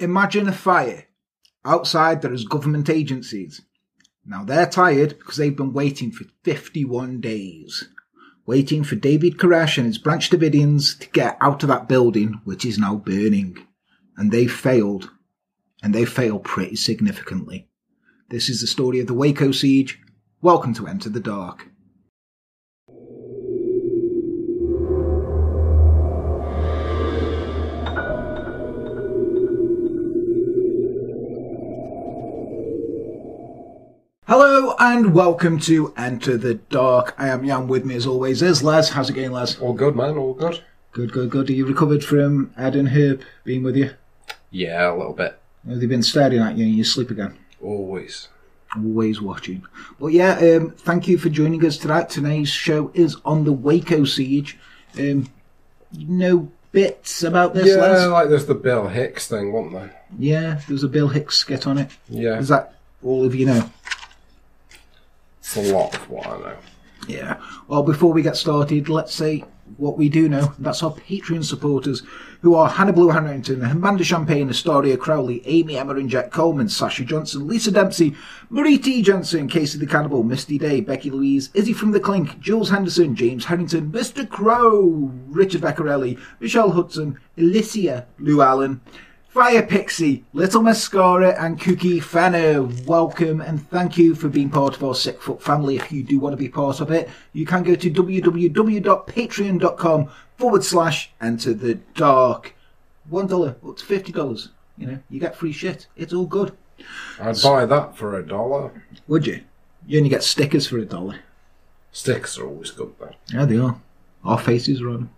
Imagine a fire. Outside, there is government agencies. Now they're tired because they've been waiting for 51 days. Waiting for David Koresh and his Branch Davidians to get out of that building, which is now burning. And they've failed. And they failed pretty significantly. This is the story of the Waco siege. Welcome to Enter the Dark. Hello and welcome to Enter the Dark. I am Jan. With me as always is Les. How's it going, Les? All good, man. All good. Good, good, good. Are you recovered from Ed and Herb being with you? Yeah, a little bit. Have they been staring at you in your sleep again? Always. Always watching. But yeah, um, thank you for joining us tonight. Today's show is on the Waco siege. Um, no bits about this, yeah, Les? like there's the Bill Hicks thing, wasn't there? Yeah, there's a Bill Hicks skit on it. Yeah, Is that all of you know? It's a lot of what I know. Yeah. Well, before we get started, let's say what we do know. That's our Patreon supporters, who are Hannah Blue Harrington, Amanda Champagne, Astoria Crowley, Amy Emma and Jack Coleman, Sasha Johnson, Lisa Dempsey, Marie T. Johnson, Casey the Cannibal, Misty Day, Becky Louise, Izzy from the Clink, Jules Henderson, James Harrington, Mr. Crow, Richard Beccarelli, Michelle Hudson, Alicia Lou Allen, Fire Pixie, Little Mascara, and Cookie Fenner. Welcome and thank you for being part of our Sick Foot family. If you do want to be part of it, you can go to www.patreon.com forward slash enter the dark. One dollar up to fifty dollars. You know, you get free shit. It's all good. I'd buy that for a dollar. Would you? You only get stickers for a dollar. Sticks are always good, though. Yeah, they are. Our faces are on.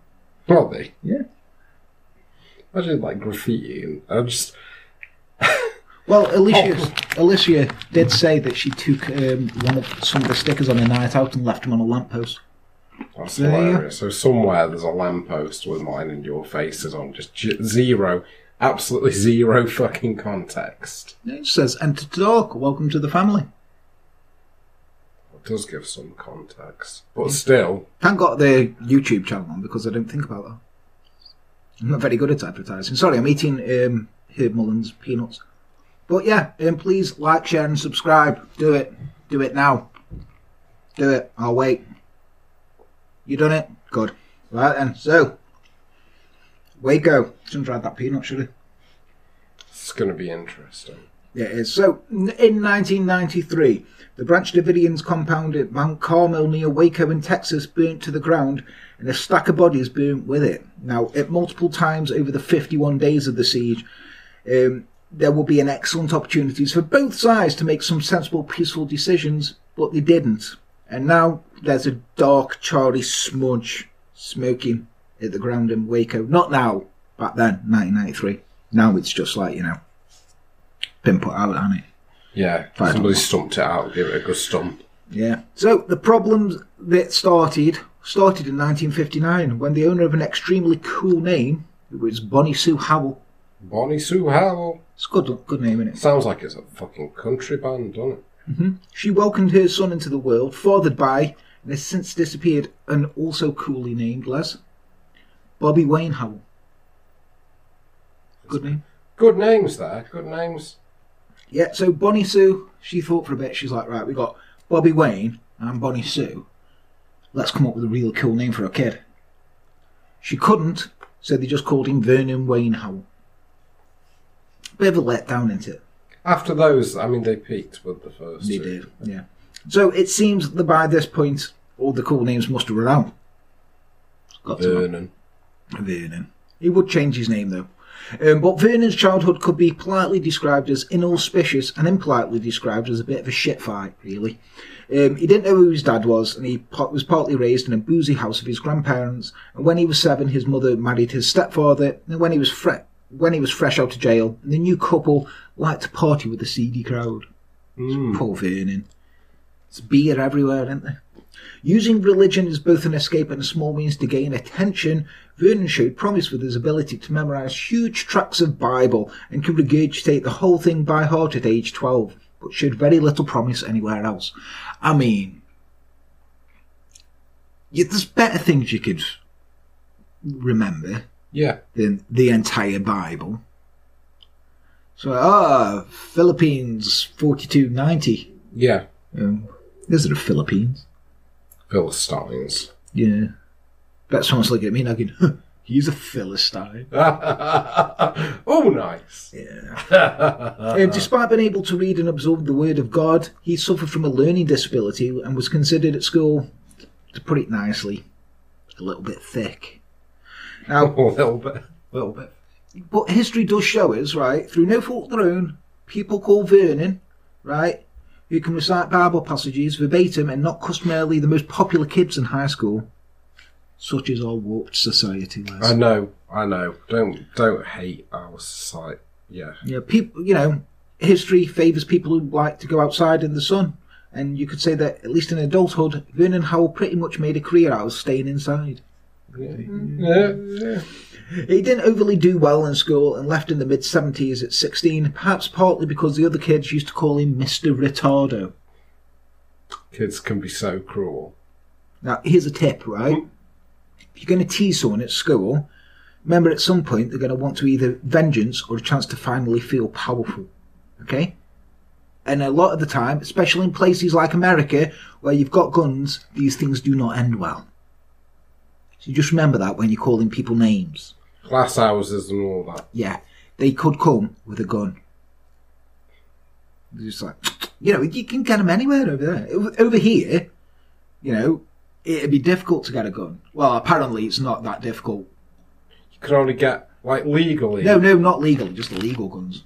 Are they? Yeah. Imagine like graffiti and I just Well, Alicia, Alicia did say that she took um, one of some of the stickers on a night out and left them on a lamppost. that's There you go. hilarious. So somewhere there's a lamppost with mine and your faces on, just j- zero, absolutely zero fucking context. It says, Enter the Dark, welcome to the family. It does give some context, but still, Haven't got the YouTube channel on because I don't think about that. I'm not very good at advertising. Sorry, I'm eating um, Herb Mullins peanuts. But yeah, um, please like, share, and subscribe. Do it. Do it now. Do it. I'll wait. You done it? Good. Right then. So, Waco. Shouldn't have tried that peanut, should I? it's going to be interesting. It is. So, in 1993, the Branch Davidians compound at Mount Carmel near Waco in Texas burnt to the ground, and a stack of bodies burnt with it. Now, at multiple times over the 51 days of the siege, um, there will be an excellent opportunities for both sides to make some sensible, peaceful decisions, but they didn't. And now there's a dark, charry smudge smoking at the ground in Waco. Not now, back then, 1993. Now it's just like, you know, been put out on it. Yeah, Fine. somebody stumped it out, give it a good stump. Yeah. So the problems that started started in 1959 when the owner of an extremely cool name, it was Bonnie Sue Howell. Bonnie Sue Howell. It's a good, good name, isn't it? Sounds like it's a fucking country band, doesn't it? Mm-hmm. She welcomed her son into the world, fathered by, and has since disappeared, an also coolly named Les, Bobby Wayne Howell. Good name. Good names there, good names. Yeah, so Bonnie Sue, she thought for a bit, she's like, right, we got Bobby Wayne and Bonnie Sue. Let's come up with a real cool name for a kid. She couldn't, so they just called him Vernon Wayne Howell. Bit of a letdown, isn't it? After those, I mean, they peaked with the first They two. did, yeah. So it seems that by this point, all the cool names must have run out. Got. Vernon. Vernon. He would change his name though. Um, but Vernon's childhood could be politely described as inauspicious and impolitely described as a bit of a shit fight, really. Um, he didn't know who his dad was, and he was partly raised in a boozy house of his grandparents. And when he was seven, his mother married his stepfather. And when he was fre- when he was fresh out of jail, the new couple liked to party with the seedy crowd. Poor Vernon. It's beer everywhere, isn't there? Using religion as both an escape and a small means to gain attention, Vernon showed promise with his ability to memorize huge tracts of Bible and could regurgitate the whole thing by heart at age 12, but showed very little promise anywhere else. I mean, yeah, there's better things you could remember Yeah. than the entire Bible. So, ah, Philippines 4290. Yeah. Um, is it the Philippines? Philistines. Yeah. Bet someone's looking at me and thinking, "Huh, he's a Philistine. oh, nice. Yeah. um, despite being able to read and absorb the word of God, he suffered from a learning disability and was considered at school, to put it nicely, a little bit thick. Now, a little bit. A little bit. but history does show us, right, through no fault of their own, people called Vernon, right, who can recite Bible passages verbatim and not customarily the most popular kids in high school. Such is our warped society, Les. I know. I know. Don't don't hate our society. Yeah. Yeah, people, you know, history favours people who like to go outside in the sun. And you could say that, at least in adulthood, Vernon Howell pretty much made a career out of staying inside. Yeah. yeah. He didn't overly do well in school and left in the mid 70s at 16, perhaps partly because the other kids used to call him Mr. Retardo. Kids can be so cruel. Now, here's a tip, right? If you're going to tease someone at school, remember at some point they're going to want to either vengeance or a chance to finally feel powerful. Okay? And a lot of the time, especially in places like America where you've got guns, these things do not end well. So just remember that when you're calling people names. Glass houses and all that. Yeah, they could come with a gun. It's Just like, you know, you can get them anywhere over there. Over- here, you know, it'd be difficult to get a gun. Well, apparently it's not that difficult. You can only get like legally. No, no, not legally, just illegal guns.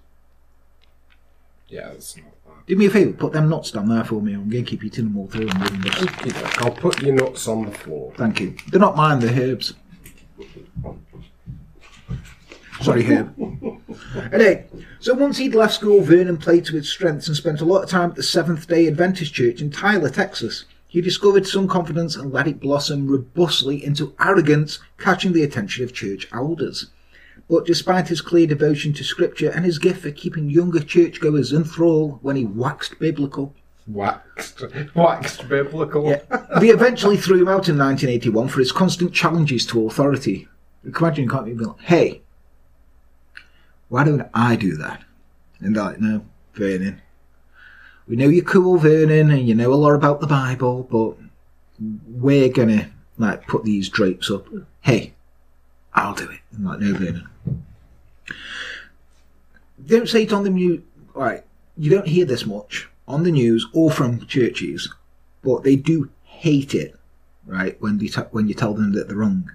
Yeah, it's not that. Do me a favour, put them nuts down there for me. I'm going to keep eating them all through. and doing this. I'll put your nuts on the floor. Thank you. They're not mine, they're Herb's. Sorry, Herb. anyway, so once he'd left school, Vernon played to his strengths and spent a lot of time at the Seventh day Adventist Church in Tyler, Texas. He discovered some confidence and let it blossom robustly into arrogance, catching the attention of church elders. But despite his clear devotion to Scripture and his gift for keeping younger churchgoers enthralled when he waxed biblical, Waxed. Waxed biblical. yeah. They eventually threw him out in 1981 for his constant challenges to authority. You can imagine, can't you? Be like, hey, why don't I do that? And they're like, no, Vernon. We know you're cool, Vernon, and you know a lot about the Bible, but we're gonna like put these drapes up. Hey, I'll do it. And like, no, Vernon. They don't say it on the news. Right, you don't hear this much on the news or from churches, but they do hate it, right? When they t- when you tell them that they're wrong.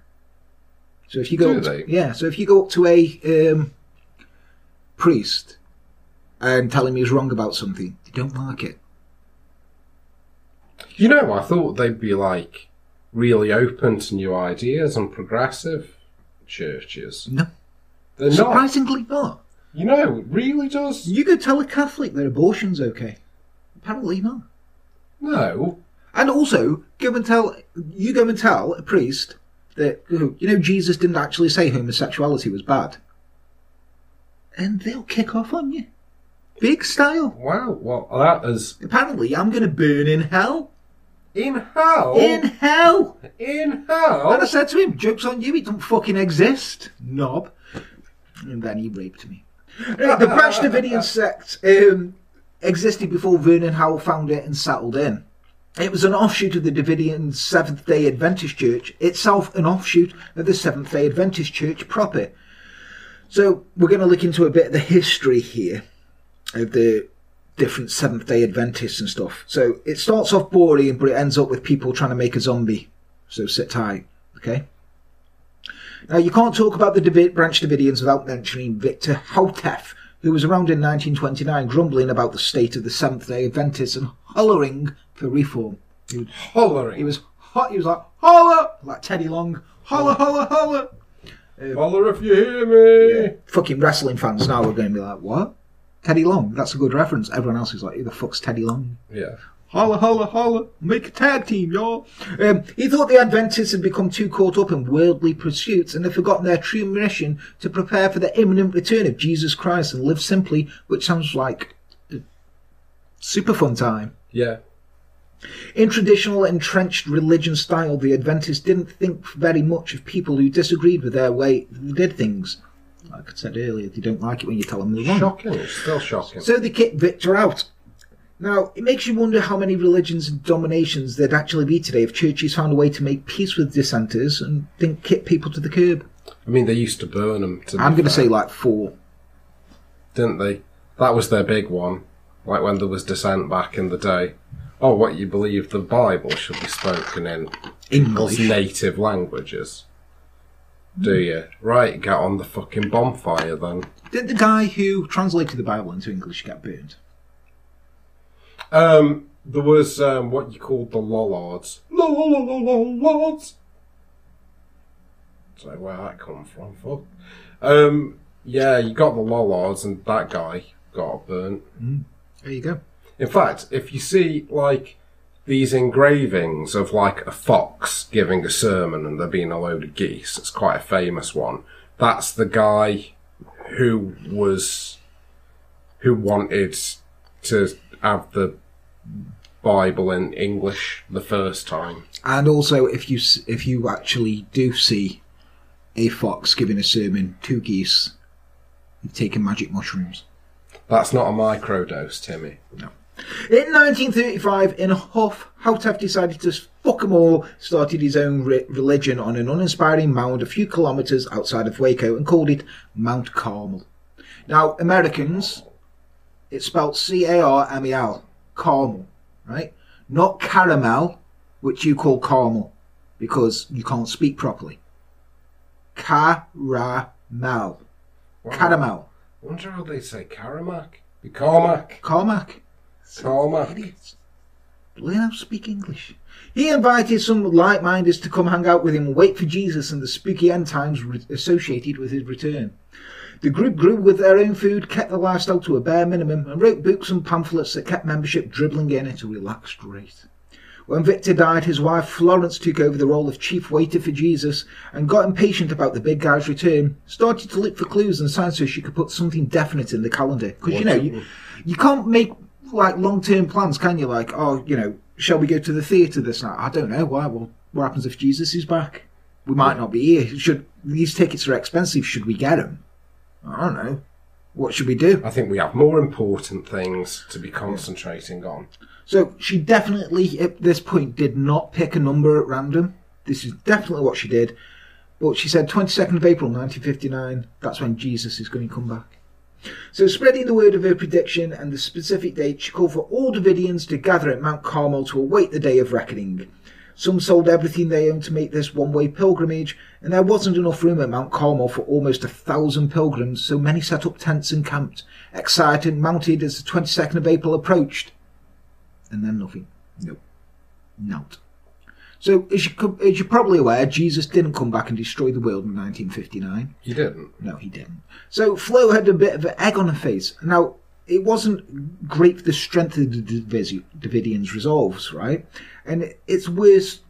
So if you go, to- yeah. So if you go up to a um, priest and tell him he's wrong about something, they don't like it. You know, I thought they'd be like really open to new ideas and progressive churches. No, They're not. surprisingly not. You know, it really does. You go tell a Catholic that abortion's okay. Apparently not. No. And also, go and tell you go and tell a priest that you know Jesus didn't actually say homosexuality was bad, and they'll kick off on you, big style. Wow. Well, that is Apparently, I'm going to burn in hell. in hell. In hell. in hell. And I said to him, "Jokes on you! It don't fucking exist, knob." And then he raped me. The Branch Davidian sect um, existed before Vernon Howell found it and settled in. It was an offshoot of the Davidian Seventh Day Adventist Church, itself an offshoot of the Seventh Day Adventist Church proper. So we're going to look into a bit of the history here of the different Seventh Day Adventists and stuff. So it starts off boring, but it ends up with people trying to make a zombie. So sit tight, okay? Now you can't talk about the David, Branch Davidians without mentioning Victor Houteff, who was around in 1929 grumbling about the state of the Seventh Day Adventists and hollering for reform. He was, Hollering. he was hot. He was like holler, like Teddy Long, holler, holler, holler. Holler if you hear me. Fucking wrestling fans now are going to be like, what? Teddy Long? That's a good reference. Everyone else is like, who the fuck's Teddy Long? Yeah. Holla, holla, holla. Make a tag team, y'all. Um, he thought the Adventists had become too caught up in worldly pursuits and had forgotten their true mission to prepare for the imminent return of Jesus Christ and live simply, which sounds like a super fun time. Yeah. In traditional entrenched religion style, the Adventists didn't think very much of people who disagreed with their way they did things. Like I said earlier, they don't like it when you tell them they're wrong. Shocking. It's still shocking. So they kicked Victor out. Now, it makes you wonder how many religions and dominations there'd actually be today if churches found a way to make peace with dissenters and didn't kick people to the curb. I mean, they used to burn them. To I'm going to say like four. didn't they? That was their big one. Like when there was dissent back in the day. Oh, what you believe the Bible should be spoken in English. native languages? Do you? Right, get on the fucking bonfire then. Did the guy who translated the Bible into English get burned? Um, there was um, what you called the Lollards. Lollards. So where that come from? Fuck. Um, yeah, you got the Lollards, and that guy got burnt. There you go. In fact, if you see like these engravings of like a fox giving a sermon and there being a load of geese, it's quite a famous one. That's the guy who was who wanted to have the Bible in English the first time. And also, if you if you actually do see a fox giving a sermon to geese, you've taken magic mushrooms. That's not a microdose, Timmy. In 1935, in a huff, Houteff decided to fuck 'em all, started his own re- religion on an uninspiring mound a few kilometres outside of Waco and called it Mount Carmel. Now, Americans, it's spelled C-A-R-M-E-L, Carmel, right? Not caramel, which you call Carmel, because you can't speak properly. Caramel. Wow. Caramel. I wonder how they say Caramac. Be Cormac. Carmack. Cormac. Idiots. Learn how to speak English. He invited some like-mindeds to come hang out with him and wait for Jesus and the spooky end times associated with his return. The group grew with their own food, kept the lifestyle to a bare minimum, and wrote books and pamphlets that kept membership dribbling in at a relaxed rate. When Victor died, his wife Florence took over the role of chief waiter for Jesus and got impatient about the big guy's return. Started to look for clues and signs so she could put something definite in the calendar. Because you know, you, you can't make like long-term plans, can you? Like, oh, you know, shall we go to the theatre this night? I don't know. Why? Well, what happens if Jesus is back? We might not be here. Should these tickets are expensive? Should we get them? I don't know. What should we do? I think we have more important things to be concentrating on. So she definitely, at this point, did not pick a number at random. This is definitely what she did. But she said 22nd of April 1959, that's when Jesus is going to come back. So spreading the word of her prediction and the specific date, she called for all Davidians to gather at Mount Carmel to await the day of reckoning. Some sold everything they owned to make this one-way pilgrimage, and there wasn't enough room at Mount Carmel for almost a thousand pilgrims, so many set up tents and camped, excited and mounted as the 22nd of April approached and then nothing. Nope. Not. So, as, you, could- as you're probably aware, Jesus didn't come back and destroy the world in 1959. He didn't. No, he didn't. So, Flo had a bit of an egg on her face. Now, it wasn't great for the strength of the Davidians' resolves, right? And it's worse,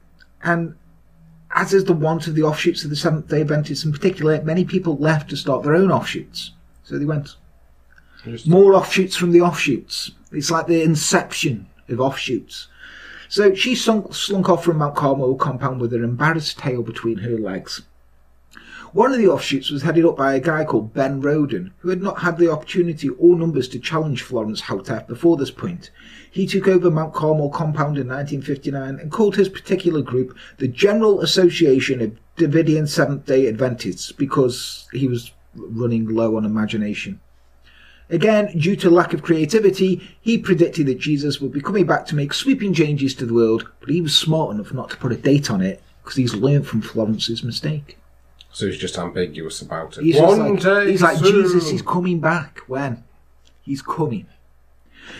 and as is the want of the offshoots of the Seventh day Adventists in particular, many people left to start their own offshoots. So they went more offshoots from the offshoots. It's like the inception of offshoots. So she sunk, slunk off from Mount Carmel compound with an embarrassed tail between her legs. One of the offshoots was headed up by a guy called Ben Roden, who had not had the opportunity or numbers to challenge Florence Houteff before this point. He took over Mount Carmel compound in 1959 and called his particular group the General Association of Davidian Seventh-day Adventists because he was running low on imagination. Again, due to lack of creativity, he predicted that Jesus would be coming back to make sweeping changes to the world, but he was smart enough not to put a date on it because he's learned from Florence's mistake. So he's just ambiguous about it. He's One like, day he's like soon. Jesus is coming back. When? He's coming.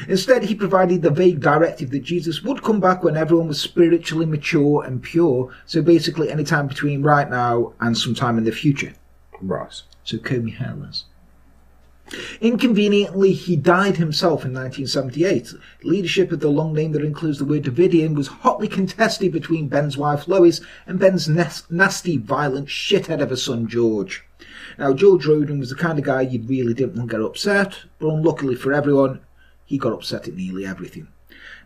Instead, he provided the vague directive that Jesus would come back when everyone was spiritually mature and pure. So basically, any time between right now and sometime in the future. Right. So comb your hair, Les. Inconveniently, he died himself in 1978. Leadership of the long name that includes the word Davidian was hotly contested between Ben's wife Lois and Ben's nas- nasty, violent shithead of a son George. Now, George Roden was the kind of guy you really didn't want to get upset, but unluckily for everyone, he got upset at nearly everything.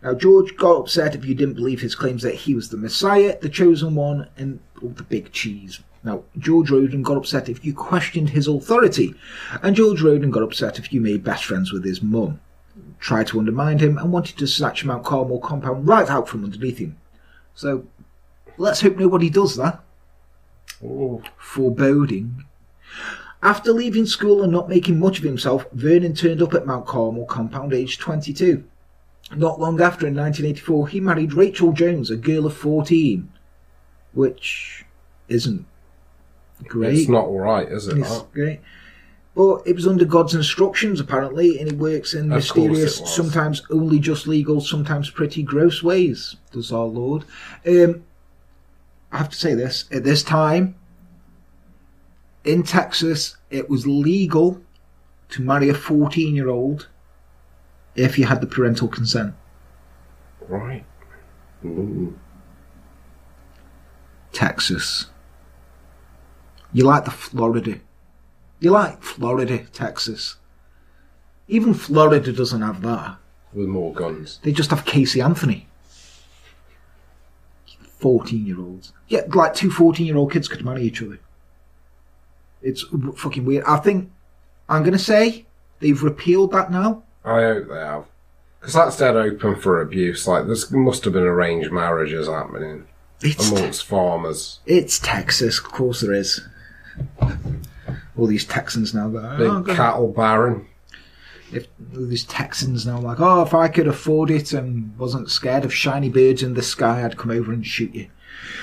Now, George got upset if you didn't believe his claims that he was the Messiah, the chosen one, and the big cheese. Now, George Roden got upset if you questioned his authority, and George Roden got upset if you made best friends with his mum, tried to undermine him, and wanted to snatch Mount Carmel compound right out from underneath him. So, let's hope nobody does that. Ooh. Foreboding. After leaving school and not making much of himself, Vernon turned up at Mount Carmel compound aged 22. Not long after, in 1984, he married Rachel Jones, a girl of 14, which isn't great. It's not right, is it? It's that? great. But it was under God's instructions, apparently, and it works in Of mysterious, sometimes only just legal, sometimes pretty gross ways, does our Lord. Um, I have to say this at this time, in Texas, it was legal to marry a 14 year old if you had the parental consent. Right. Texas. You like the Florida. You like Florida, Texas. Even Florida doesn't have that. With more guns. They just have Casey Anthony. 14 year olds. Yeah, like two 14 year old kids could marry each other. It's fucking weird. I think, I'm going to say, they've repealed that now. I hope they have. Because that's dead open for abuse. Like, there must have been arranged marriages happening It's, te- amongst farmers. it's Texas, of course there is. All these Texans now go, Big oh, God. cattle baron. if these Texans now like, oh, if I could afford it and wasn't scared of shiny birds in the sky, I'd come over and shoot you.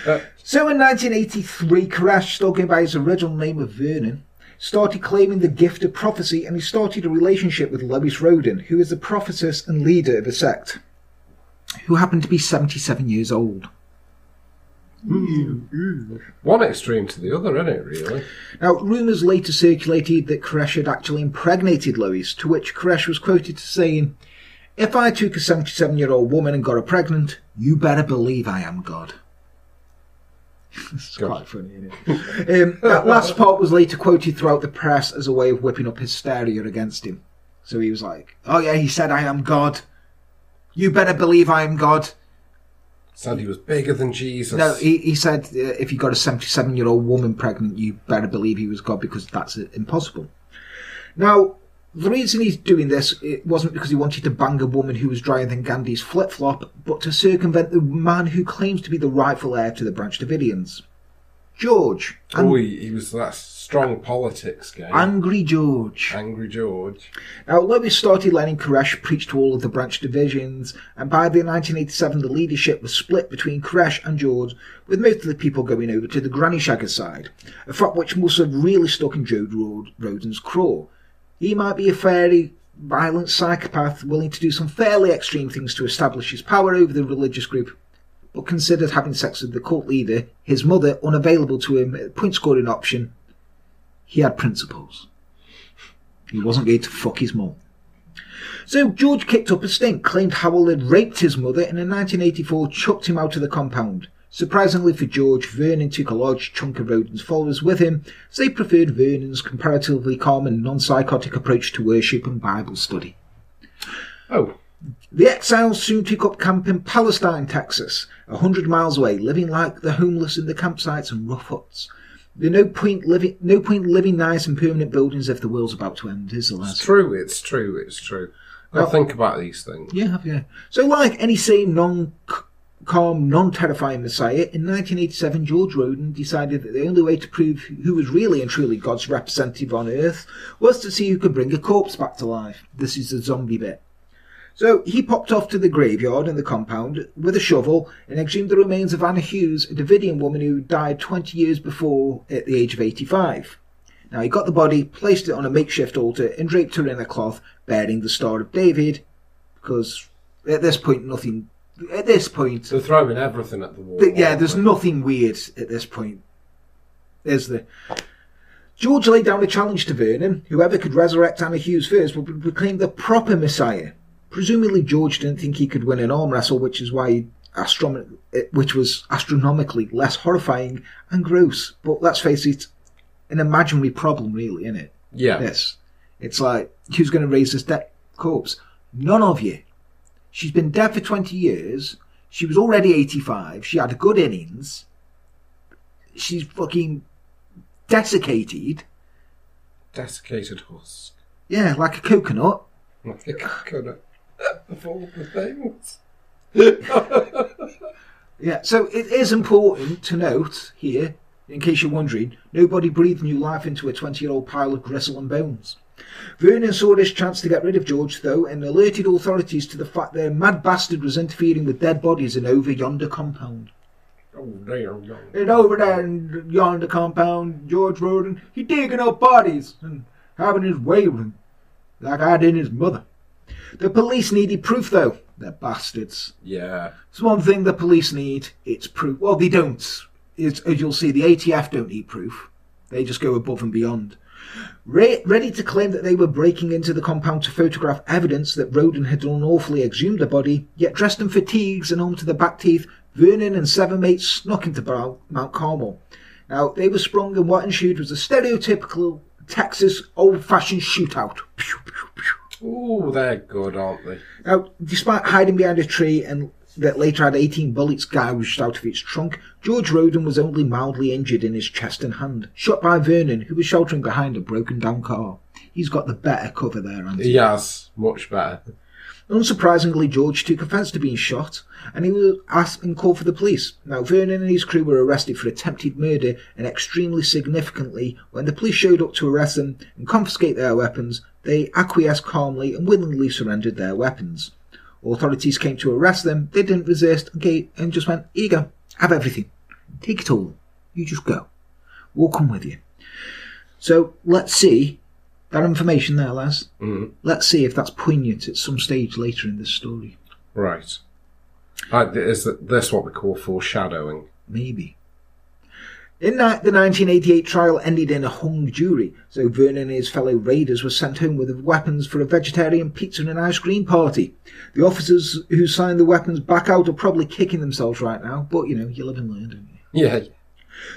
Uh, So in 1983, Koresh, still going by his original name of Vernon, started claiming the gift of prophecy and he started a relationship with Lois Roden, who is the prophetess and leader of the sect, who happened to be 77 years old. One extreme to the other, isn't it, really? Now, rumours later circulated that Koresh had actually impregnated Lois, to which Koresh was quoted as saying, If I took a 77 year old woman and got her pregnant, you better believe I am God. it's quite funny, isn't it? um, that last part was later quoted throughout the press as a way of whipping up hysteria against him. So he was like, Oh, yeah, he said, I am God. You better believe I am God. Said he was bigger than Jesus. No, he, he said uh, if you got a 77 year old woman pregnant, you better believe he was God because that's uh, impossible. Now, the reason he's doing this it wasn't because he wanted to bang a woman who was drier than Gandhi's flip flop, but to circumvent the man who claims to be the rightful heir to the Branch Davidians. George. Ang- Oh, he, he was that strong politics guy. Angry George. Angry George. Now, Lois started letting Koresh preach to all of the branch divisions, and by the 1987, the leadership was split between Koresh and George, with most of the people going over to the Granny Shagger side, a fact which must have really stuck in Joe Rod- Roden's craw. He might be a fairly violent psychopath willing to do some fairly extreme things to establish his power over the religious group, but considered having sex with the cult leader, his mother, unavailable to him at point scoring option. He had principles. He wasn't going to fuck his mum. So George kicked up a stink, claimed Howell had raped his mother, and in 1984 chucked him out of the compound. Surprisingly for George, Vernon took a large chunk of Roden's followers with him, as they preferred Vernon's comparatively calm and non-psychotic approach to worship and Bible study. Oh, The exiles soon took up camp in Palestine, Texas, a hundred miles away, living like the homeless in the campsites and rough huts. There's no point living, no point living nice in permanent buildings if the world's about to end, is there, it's true, it's true, it's true. I think about these things. Yeah, yeah. So, like any sane, non calm, non terrifying Messiah, in 1987, George Roden decided that the only way to prove who was really and truly God's representative on Earth was to see who could bring a corpse back to life. This is the zombie bit. So he popped off to the graveyard in the compound with a shovel and exhumed the remains of Anna Hughes, a Davidian woman who died 20 years before at the age of 85. Now he got the body, placed it on a makeshift altar, and draped her in a cloth bearing the Star of David, because at this point nothing. At this point, They're throwing everything at the wall. th- yeah, there's nothing weird at this point. Is there? George laid down a challenge to Vernon. Whoever could resurrect Anna Hughes first would be proclaimed the proper Messiah. Presumably, George didn't think he could win an arm wrestle, which is why he astrom- eh, which was astronomically less horrifying and gross. But let's face it, it's an imaginary problem, really, isn't it? Yeah. Yes. It's like, who's going to raise this dead corpse? None of you. She's been dead for 20 years. She was already 85. She had a good innings. She's fucking desiccated. Desiccated husk. Yeah, like a coconut. Like a coconut. Of all the things. Yeah, so it is important to note here, in case you're wondering, nobody breathed new life into a 20 year old pile of gristle and bones. Vernon saw this chance to get rid of George, though, and alerted authorities to the fact their mad bastard was interfering with dead bodies in over yonder compound. Oh, damn. damn. And over there in yonder compound, George Roden, he digging up bodies and having his way with 'em, like I did his mother. The police needed proof, though. They're bastards. Yeah. It's one thing the police need. It's proof. Well, they don't. It's, as you'll see, the ATF don't need proof. They just go above and beyond. Re- ready to claim that they were breaking into the compound to photograph evidence that Roden had unlawfully exhumed the body, yet dressed in fatigues and armed to the back teeth, Vernon and seven mates snuck into Mount Carmel. Now, they were sprung, and what ensued was a stereotypical Texas old-fashioned shootout. Pew, pew, pew. Ooh, they're good, aren't they? Now, despite hiding behind a tree and that later had 18 bullets gouged out of its trunk, George Roden was only mildly injured in his chest and hand, shot by Vernon, who was sheltering behind a broken down car. He's got the better cover there, Andy. He has. Much better. Unsurprisingly, George took offence to being shot, and he was asked and called for the police. Now, Vernon and his crew were arrested for attempted murder, and extremely significantly, when the police showed up to arrest them and confiscate their weapons, they acquiesced calmly and willingly surrendered their weapons. Authorities came to arrest them, they didn't resist, and, and just went, Here you go, have everything. Take it all. You just go. We'll come with you. So, let's see that information there, Les. Mm. Let's see if that's poignant at some stage later in this story. Right. Uh, is that this what we call foreshadowing? Maybe. In the 1988 trial ended in a hung jury, so Vernon and his fellow raiders were sent home with weapons for a vegetarian pizza and an ice cream party. The officers who signed the weapons back out are probably kicking themselves right now, but you know, you live and learn, don't you? Yeah.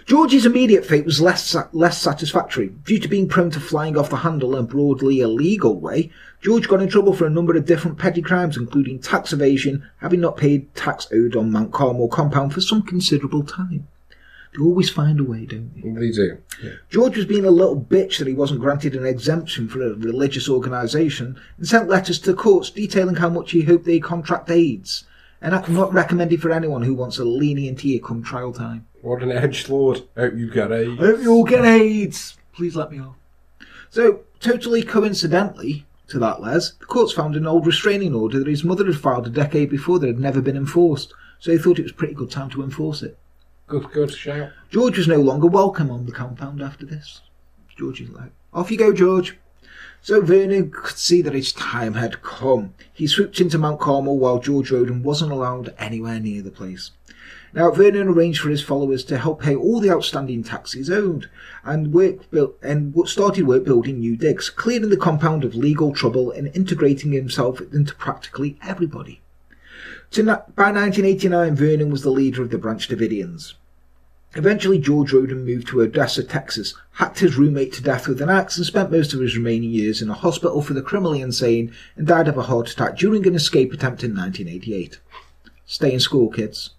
George's immediate fate was less less satisfactory. Due to being prone to flying off the handle in a broadly illegal way, George got in trouble for a number of different petty crimes, including tax evasion, having not paid tax owed on Mount Carmel compound for some considerable time. They always find a way, don't they? They do. Yeah. George was being a little bitch that he wasn't granted an exemption for a religious organisation and sent letters to the courts detailing how much he hoped they contract AIDS. And that's not recommended for anyone who wants a lenient year come trial time. What an edge lord. Hope you get a. I hope you all get AIDS. Please let me off. So, totally coincidentally to that, Les, the courts found an old restraining order that his mother had filed a decade before that had never been enforced, so they thought it was pretty good time to enforce it. Good, good shout. George was no longer welcome on the compound after this. George is like, off you go, George. So Vernon could see that his time had come. He swooped into Mount Carmel while George Roden wasn't allowed anywhere near the place. Now Vernon arranged for his followers to help pay all the outstanding taxes owed, and work built and started work building new digs, clearing the compound of legal trouble and integrating himself into practically everybody. By 1989, Vernon was the leader of the Branch Davidians. Eventually, George Roden moved to Odessa, Texas, hacked his roommate to death with an axe, and spent most of his remaining years in a hospital for the criminally insane and died of a heart attack during an escape attempt in 1988. Stay in school, kids.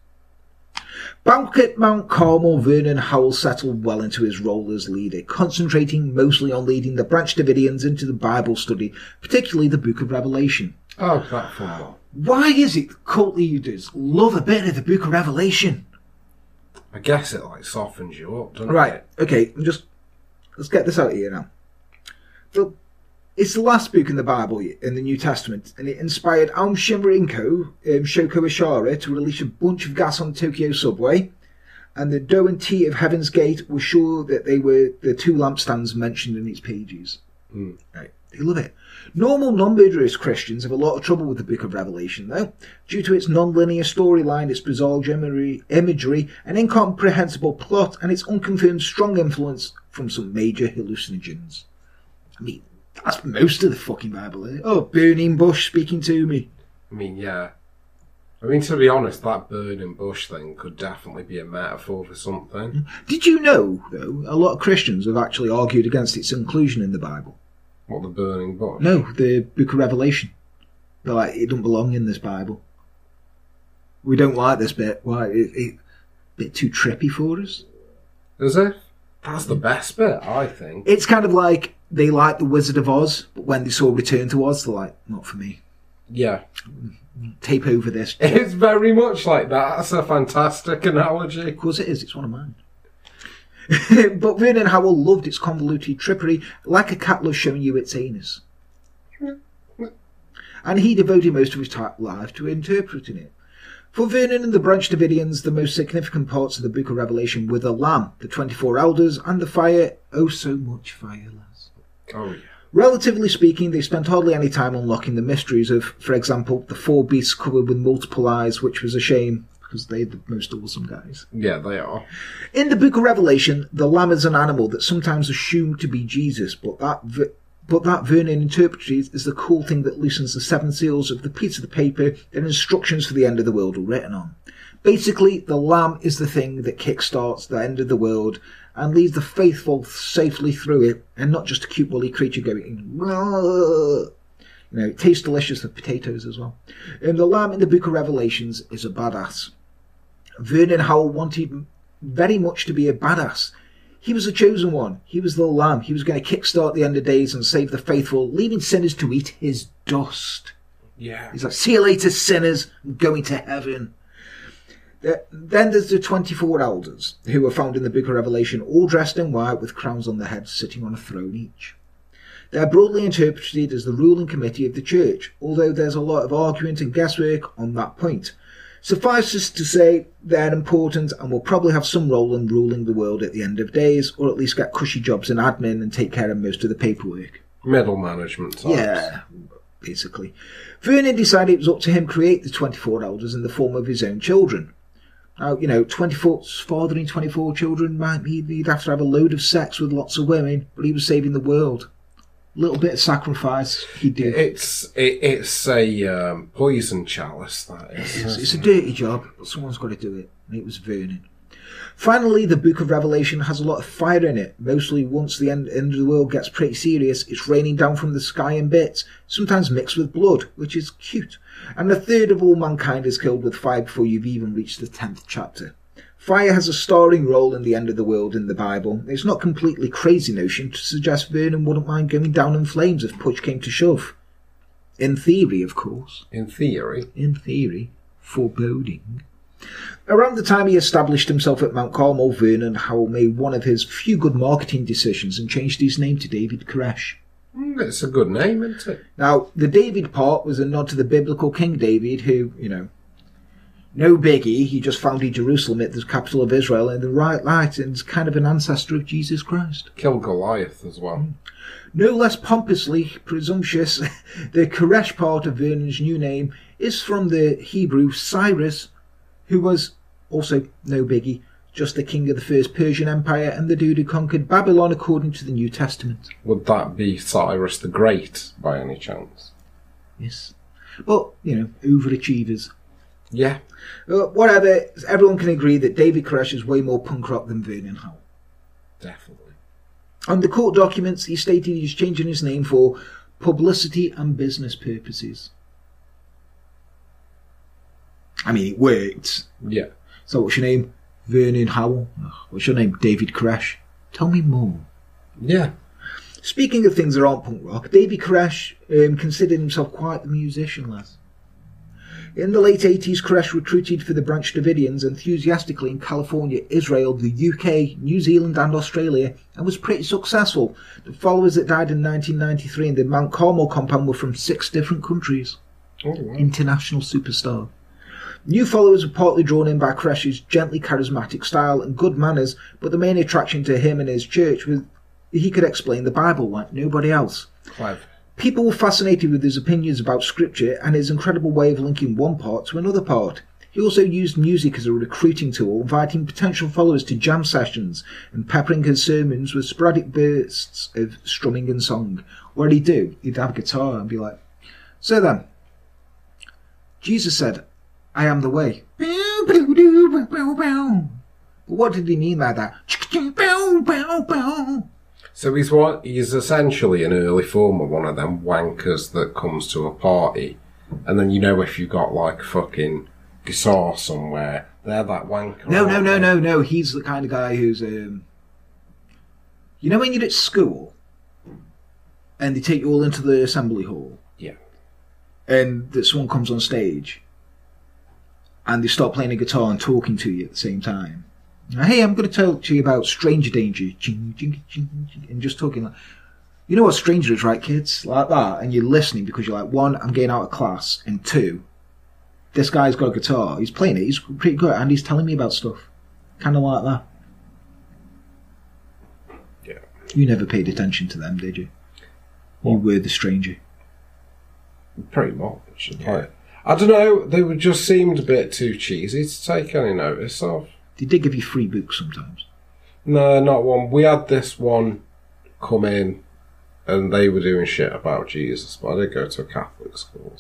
Back at Mount Carmel, Vernon Howell settled well into his role as leader, concentrating mostly on leading the Branch Davidians into the Bible study, particularly the Book of Revelation. Oh, that fun. Why is it that cult leaders love a bit of the Book of Revelation? I guess it like softens you up, doesn't it? Right. it? Okay. Just let's get this out of here now. The, it's the last book in the Bible in the New Testament, and it inspired Aum Shinrikyo, um, Shoko Asahara, to release a bunch of gas on the Tokyo subway. And the Do and Ti of Heaven's Gate were sure that they were the two lampstands mentioned in its pages. Mm. Right. They love it. Normal non-Buddhist Christians have a lot of trouble with the Book of Revelation, though, due to its non-linear storyline, its bizarre imagery, imagery, an incomprehensible plot, and its unconfirmed strong influence from some major hallucinogens. I mean, that's most of the fucking Bible. Eh? Oh, burning bush speaking to me. I mean, yeah. I mean, to be honest, that burning bush thing could definitely be a metaphor for something. Did you know, though, a lot of Christians have actually argued against its inclusion in the Bible? What the burning bush? No, the Book of Revelation. They're like, it don't belong in this Bible. We don't like this bit. Why? It, it bit too trippy for us. Is it? That's the best bit, I think. It's kind of like they like the Wizard of Oz, but when they saw Return to Oz, they're like, not for me. Yeah. Tape over this. It's very much like that. That's a fantastic analogy. Of course it is, it's one of mine. but Vernon Howell loved its convoluted trickery, like a cat loves showing you its anus. And he devoted most of his life to interpreting it. For Vernon and the Branch Davidians, the most significant parts of the Book of Revelation were the Lamb, the 24 elders, and the fire. Oh, so much fire, lads. Oh, yeah. Relatively speaking, they spent hardly any time unlocking the mysteries of, for example, the four beasts covered with multiple eyes, which was a shame because they're the most awesome guys. Yeah, they are. In the Book of Revelation, the lamb is an animal that's sometimes assumed to be Jesus, but that but that Vernon interprets is the cool thing that loosens the seven seals of the piece of the paper that instructions for the end of the world are written on. Basically, the lamb is the thing that kickstarts the end of the world and leads the faithful safely through it, and not just a cute woolly creature going. "Rah." You know, it tastes delicious with potatoes as well. And the lamb in the Book of Revelations is a badass. Vernon Howell wanted very much to be a badass. He was the chosen one. He was the lamb. He was going to kickstart the end of days and save the faithful, leaving sinners to eat his dust. Yeah. He's like, see you later, sinners. I'm going to heaven. Then there's the 24 elders, who are found in the book of Revelation, all dressed in white with crowns on their heads, sitting on a throne each. They're broadly interpreted as the ruling committee of the church, although there's a lot of argument and guesswork on that point. Suffice it to say, they're important and will probably have some role in ruling the world at the end of days, or at least get cushy jobs in admin and take care of most of the paperwork. Middle management types. Yeah, basically. Vernon decided it was up to him to create the 24 elders in the form of his own children. Now, you know, 24, fathering 24 children might mean he'd have to have a load of sex with lots of women, but he was saving the world. Little bit of sacrifice he did. It's it, it's a um, poison chalice. That is. It's, it's a dirty job, but someone's got to do it, and it was Vernon. Finally, the Book of Revelation has a lot of fire in it. Mostly, once the end, end of the world gets pretty serious, it's raining down from the sky in bits, sometimes mixed with blood, which is cute. And a third of all mankind is killed with fire before you've even reached the tenth chapter. Fire has a starring role in the end of the world in the Bible. It's not completely crazy notion to suggest Vernon wouldn't mind going down in flames if push came to shove. In theory, of course In theory. in theory, foreboding. Around the time he established himself at Mount Carmel, Vernon Howell made one of his few good marketing decisions and changed his name to David Koresh. Mm, It's a good name, isn't it? Now, the David part was a nod to the biblical King David, who, you know, no biggie, he just founded Jerusalem at the capital of Israel in the right light and is kind of an ancestor of Jesus Christ. Killed Goliath as well. Mm. No less pompously presumptuous, the Koresh part of Vernon's new name is from the Hebrew Cyrus, who was also no biggie, just the king of the first Persian Empire and the dude who conquered Babylon according to the New Testament. Would that be Cyrus the Great by any chance? Yes. But, you know, overachievers. Yeah. Uh, whatever, everyone can agree that David Koresh is way more punk rock than Vernon Howell. Definitely. On the court documents, he stated he's changing his name for publicity and business purposes. I mean, it worked. Yeah. So, what's your name? Vernon Howell. What's your name? David Koresh. Tell me more. Yeah. Speaking of things that aren't punk rock, David Koresh um, considered himself quite the musician, lads. In the late 80s, Koresh recruited for the Branch Davidians enthusiastically in California, Israel, the UK, New Zealand, and Australia, and was pretty successful. The followers that died in 1993 in the Mount Carmel compound were from six different countries. Oh, wow. International superstar. New followers were partly drawn in by Koresh's gently charismatic style and good manners, but the main attraction to him and his church was he could explain the Bible like nobody else. Clever. People were fascinated with his opinions about scripture and his incredible way of linking one part to another part. He also used music as a recruiting tool, inviting potential followers to jam sessions and peppering his sermons with sporadic bursts of strumming and song. What did he do? He'd have a guitar and be like, So then, Jesus said, I am the way. But what did he mean by that? So he's what he's essentially an early form of one of them wankers that comes to a party, and then you know if you got like fucking guitar somewhere, they're that wanker. No, no, no, they? no, no. He's the kind of guy who's um, You know when you're at school and they take you all into the assembly hall Yeah. and that someone comes on stage and they start playing a guitar and talking to you at the same time. Now, hey, I'm going to tell to you about Stranger Danger, Ching, ching, ching, ching, and just talking like, you know what Stranger is, right, kids? Like that, and you're listening because you're like, one, I'm getting out of class, and two, this guy's got a guitar, he's playing it, he's pretty good, and he's telling me about stuff, kind of like that. Yeah. You never paid attention to them, did you? You What? were the stranger. Pretty much. Like, I don't know. They were just seemed a bit too cheesy to take any notice of. They give you free books sometimes. No, not one. We had this one come in, and they were doing shit about Jesus, but I did go to a Catholic school.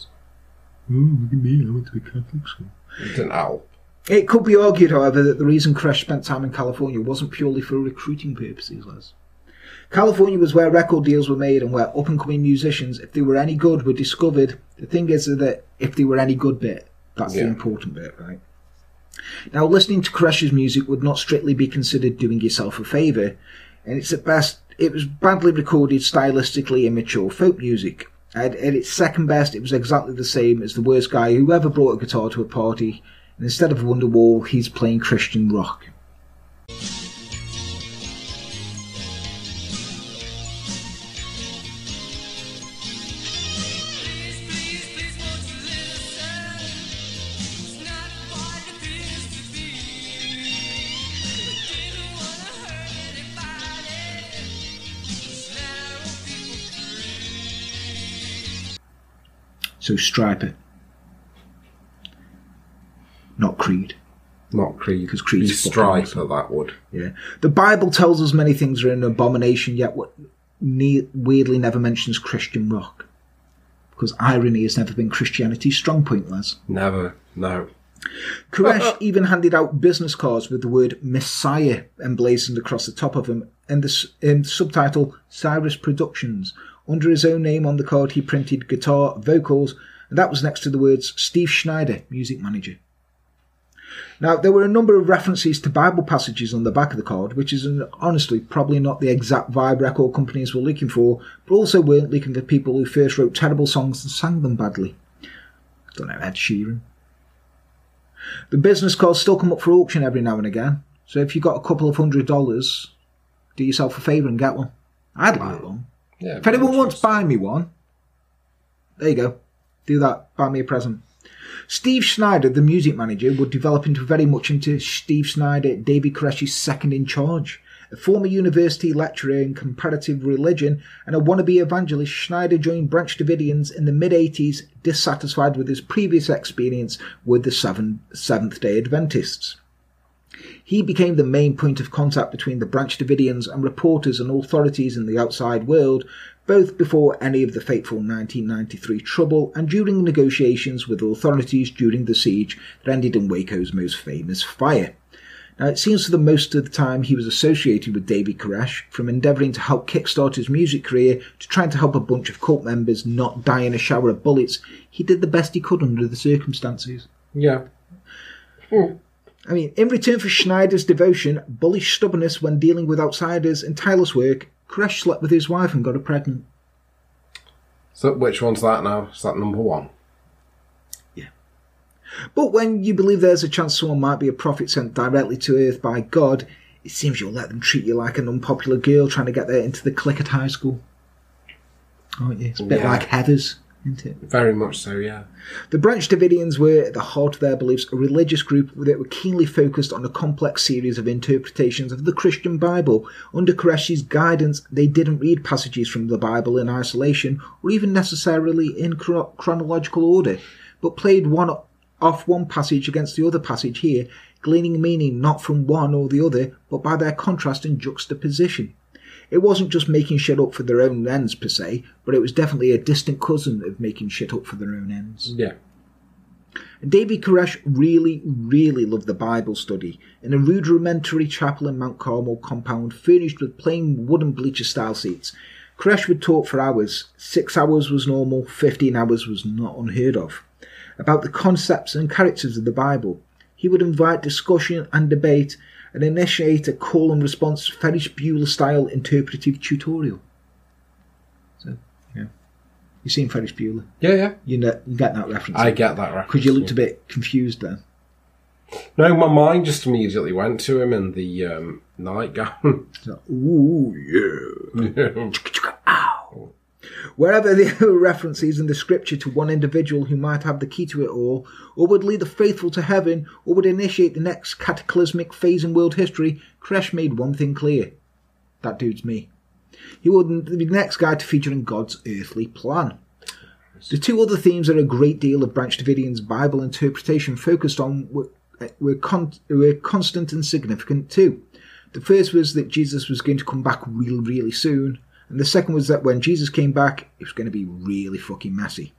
Oh, look at me, I went to a Catholic school. it didn't help. It could be argued, however, that the reason Koresh spent time in California wasn't purely for recruiting purposes, Les. California was where record deals were made and where up and coming musicians, if they were any good, were discovered. The thing is that if they were any good bit, that's the important bit, right? Now, listening to Koresh's music would not strictly be considered doing yourself a favour, and it's at best, it was badly recorded, stylistically immature folk music. At, at its second best, it was exactly the same as the worst guy who ever brought a guitar to a party, and instead of Wonderwall, he's playing Christian rock. So Stryper. Not Creed. Not Creed. 'Cause Creed's Be fucking Stryper, that would. Yeah. The Bible tells us many things are an abomination, yet what ne- weirdly never mentions Christian rock. Because irony has never been Christianity's strong point, Les. Never. No. Koresh even handed out business cards with the word Messiah emblazoned across the top of them and the s- um, subtitle Cyrus Productions. Under his own name on the card, he printed guitar, vocals, and that was next to the words Steve Schneider, music manager. Now, there were a number of references to Bible passages on the back of the card, which is an, honestly probably not the exact vibe record companies were looking for, but also weren't looking for people who first wrote terrible songs and sang them badly. don't know, Ed Sheeran. The business cards still come up for auction every now and again, so if you've got a couple of hundred dollars, do yourself a favour and get one. I'd like one. Yeah. If anyone wants to buy me one, there you go. Do that. Buy me a present. Steve Schneider, the music manager, would develop into very much into Steve Schneider, David Koresh's second in charge. A former university lecturer in comparative religion and a wannabe evangelist, Schneider joined Branch Davidians in the mid 80s, dissatisfied with his previous experience with the Seventh day Adventists. He became the main point of contact between the Branch Davidians and reporters and authorities in the outside world, both before any of the fateful 1993 trouble and during negotiations with authorities during the siege that ended in Waco's most famous fire. Now, it seems for the most of the time he was associated with David Koresh, from endeavouring to help kickstart his music career to trying to help a bunch of cult members not die in a shower of bullets. He did the best he could under the circumstances. Yeah. Hmm. I mean, in return for Schneider's devotion, bullish stubbornness when dealing with outsiders, and tireless work, Koresh slept with his wife and got her pregnant. So which one's that now? Is that number one? Yeah. But when you believe there's a chance someone might be a prophet sent directly to earth by God, it seems you'll let them treat you like an unpopular girl trying to get there into the clique at high school. Aren't you? It's a bit Yeah. like Heather's, isn't it? Very much so, yeah. The Branch Davidians were, at the heart of their beliefs, a religious group that were keenly focused on a complex series of interpretations of the Christian Bible. Under Koresh's guidance, they didn't read passages from the Bible in isolation or even necessarily in chronological order, but played one off one passage against the other passage here, gleaning meaning not from one or the other, but by their contrast and juxtaposition. It wasn't just making shit up for their own ends per se, but it was definitely a distant cousin of making shit up for their own ends. Yeah. David Koresh really, really loved the Bible study in a rudimentary chapel in Mount Carmel compound furnished with plain wooden bleacher style seats. Koresh would talk for hours. Six hours was normal, fifteen hours was not unheard of. About the concepts and characters of the Bible. He would invite discussion and debate and initiate a call and response Ferris Bueller style interpretive tutorial. So, yeah. You seen Ferris Bueller? Yeah, yeah. You know, you get that reference. I get that reference. Because you looked a bit confused then. No, my mind just immediately went to him in the um, nightgown. So, ooh, yeah. Wherever there are references in the scripture to one individual who might have the key to it all, or would lead the faithful to heaven, or would initiate the next cataclysmic phase in world history, Koresh made one thing clear. That dude's me. He would be the next guy to feature in God's earthly plan. The two other themes that a great deal of Branch Davidian's Bible interpretation focused on were, eh, were, con- were constant and significant too. The first was that Jesus was going to come back really, really soon, and the second was that when Jesus came back, it was going to be really fucking messy.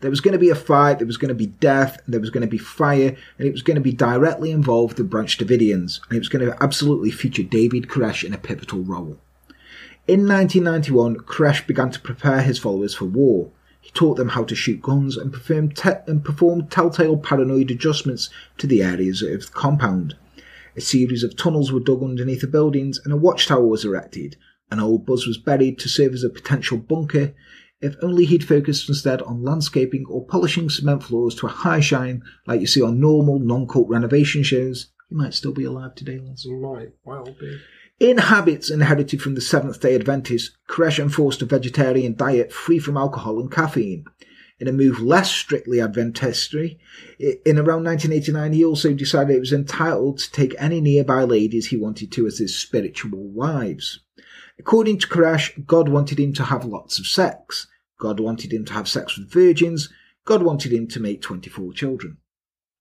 There was going to be a fight, there was going to be death, there was going to be fire, and it was going to be directly involved the Branch Davidians, and it was going to absolutely feature David Koresh in a pivotal role. In 1991, Koresh began to prepare his followers for war. He taught them how to shoot guns and performed, te- and performed telltale paranoid adjustments to the areas of the compound. A series of tunnels were dug underneath the buildings and a watchtower was erected. An old buzz was buried to serve as a potential bunker. If only he'd focused instead on landscaping or polishing cement floors to a high shine like you see on normal non-cult renovation shows, he might still be alive today, lads. Might well be. In habits inherited from the Seventh day Adventists, Koresh enforced a vegetarian diet free from alcohol and caffeine. In a move less strictly Adventistry, in around 1989 he also decided he was entitled to take any nearby ladies he wanted to as his spiritual wives. According to Koresh, God wanted him to have lots of sex. God wanted him to have sex with virgins. God wanted him to make 24 children.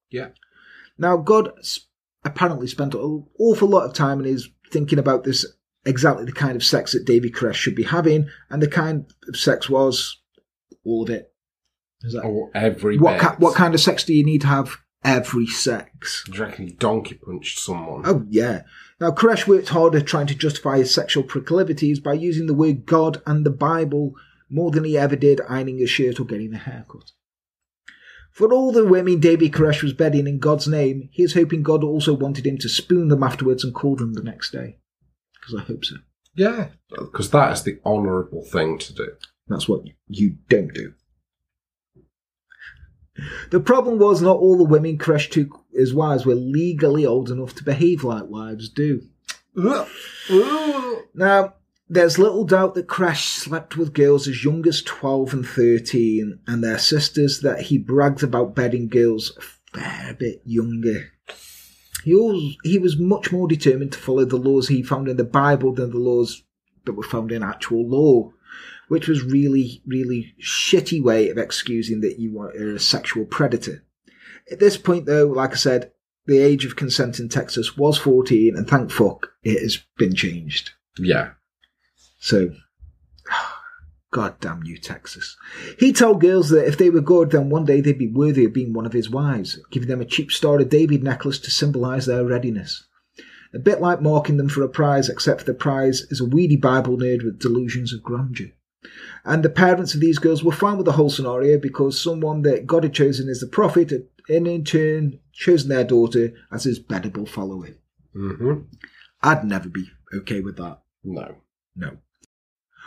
Yeah. Now, God apparently spent an awful lot of time in his thinking about this exactly the kind of sex that David Koresh should be having, and the kind of sex was all of it. Is that, Or every what, ki- what kind of sex do you need to have? Every sex. Do you reckon he donkey punched someone? Oh, yeah. Now, Koresh worked harder trying to justify his sexual proclivities by using the word God and the Bible more than he ever did ironing a shirt or getting a haircut. For all the women Davy Koresh was bedding in God's name, he is hoping God also wanted him to spoon them afterwards and call them the next day. Because I hope so. Yeah. Because that is the honourable thing to do. That's what you don't do. The problem was not all the women Koresh took as wives were legally old enough to behave like wives do. Now, there's little doubt that Koresh slept with girls as young as 12 and 13 and their sisters that he bragged about bedding girls a fair bit younger. He, was, he was much more determined to follow the laws he found in the Bible than the laws that were found in actual law, which was really, really shitty way of excusing that you were a sexual predator. At this point, though, like I said, the age of consent in Texas was 14, and thank fuck it has been changed. Yeah. So, God damn you, Texas. He told girls that if they were good, then one day they'd be worthy of being one of his wives, giving them a cheap Star of David necklace to symbolise their readiness. A bit like marking them for a prize, except the prize is a weedy Bible nerd with delusions of grandeur. And the parents of these girls were fine with the whole scenario because someone that God had chosen as the prophet had, and in turn, chosen their daughter as his beddable follower. Mm-hmm. I'd never be okay with that. No. No.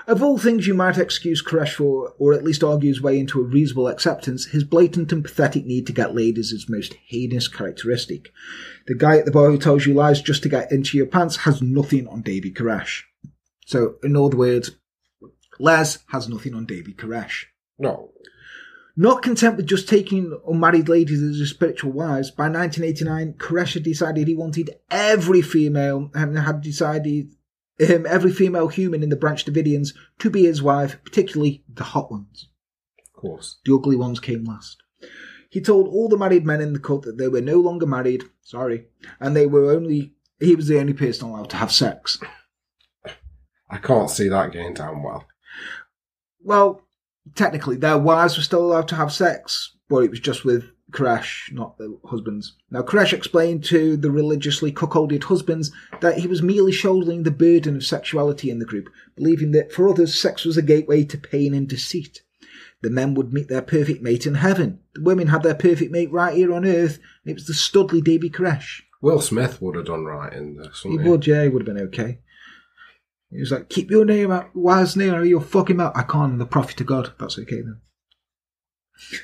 Of all things you might excuse Koresh for, or at least argue his way into a reasonable acceptance, his blatant and pathetic need to get laid is his most heinous characteristic. The guy at the bar who tells you lies just to get into your pants has nothing on Davy Koresh. So, in other words, Les has nothing on David Koresh. No. Not content with just taking unmarried ladies as his spiritual wives, by 1989, Koresh had decided he wanted every female and had decided um, every female human in the Branch Davidians to be his wife, particularly the hot ones. Of course. The ugly ones came last. He told all the married men in the cult that they were no longer married, sorry, and they were only, he was the only person allowed to have sex. I can't see that going down well. Well, technically, their wives were still allowed to have sex, but it was just with Koresh, not the husbands. Now, Koresh explained to the religiously cuckolded husbands that he was merely shouldering the burden of sexuality in the group, believing that for others, sex was a gateway to pain and deceit. The men would meet their perfect mate in heaven. The women had their perfect mate right here on earth, and it was the studly Davy Koresh. Will Smith would have done right in this. He he? would, yeah, he would have been okay. He was like, keep your name out, wise name out of your fucking mouth. I can't, I'm the prophet of God. That's okay then.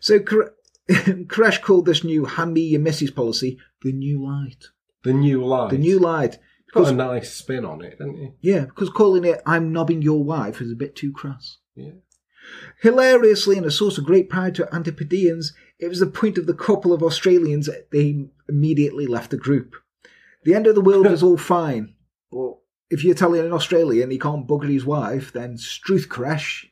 So, Koresh called this new hand me your missus policy the new light. The new light. The new light. Got Because, a nice spin on it, didn't he? yeah, because calling it I'm knobbing your wife is a bit too crass. Yeah. Hilariously, and a source of great pride to Antipodeans, it was the point of the couple of Australians they immediately left the group. The end of the world is all fine, but if you're telling an Australian he can't bugger his wife, then Struth Koresh,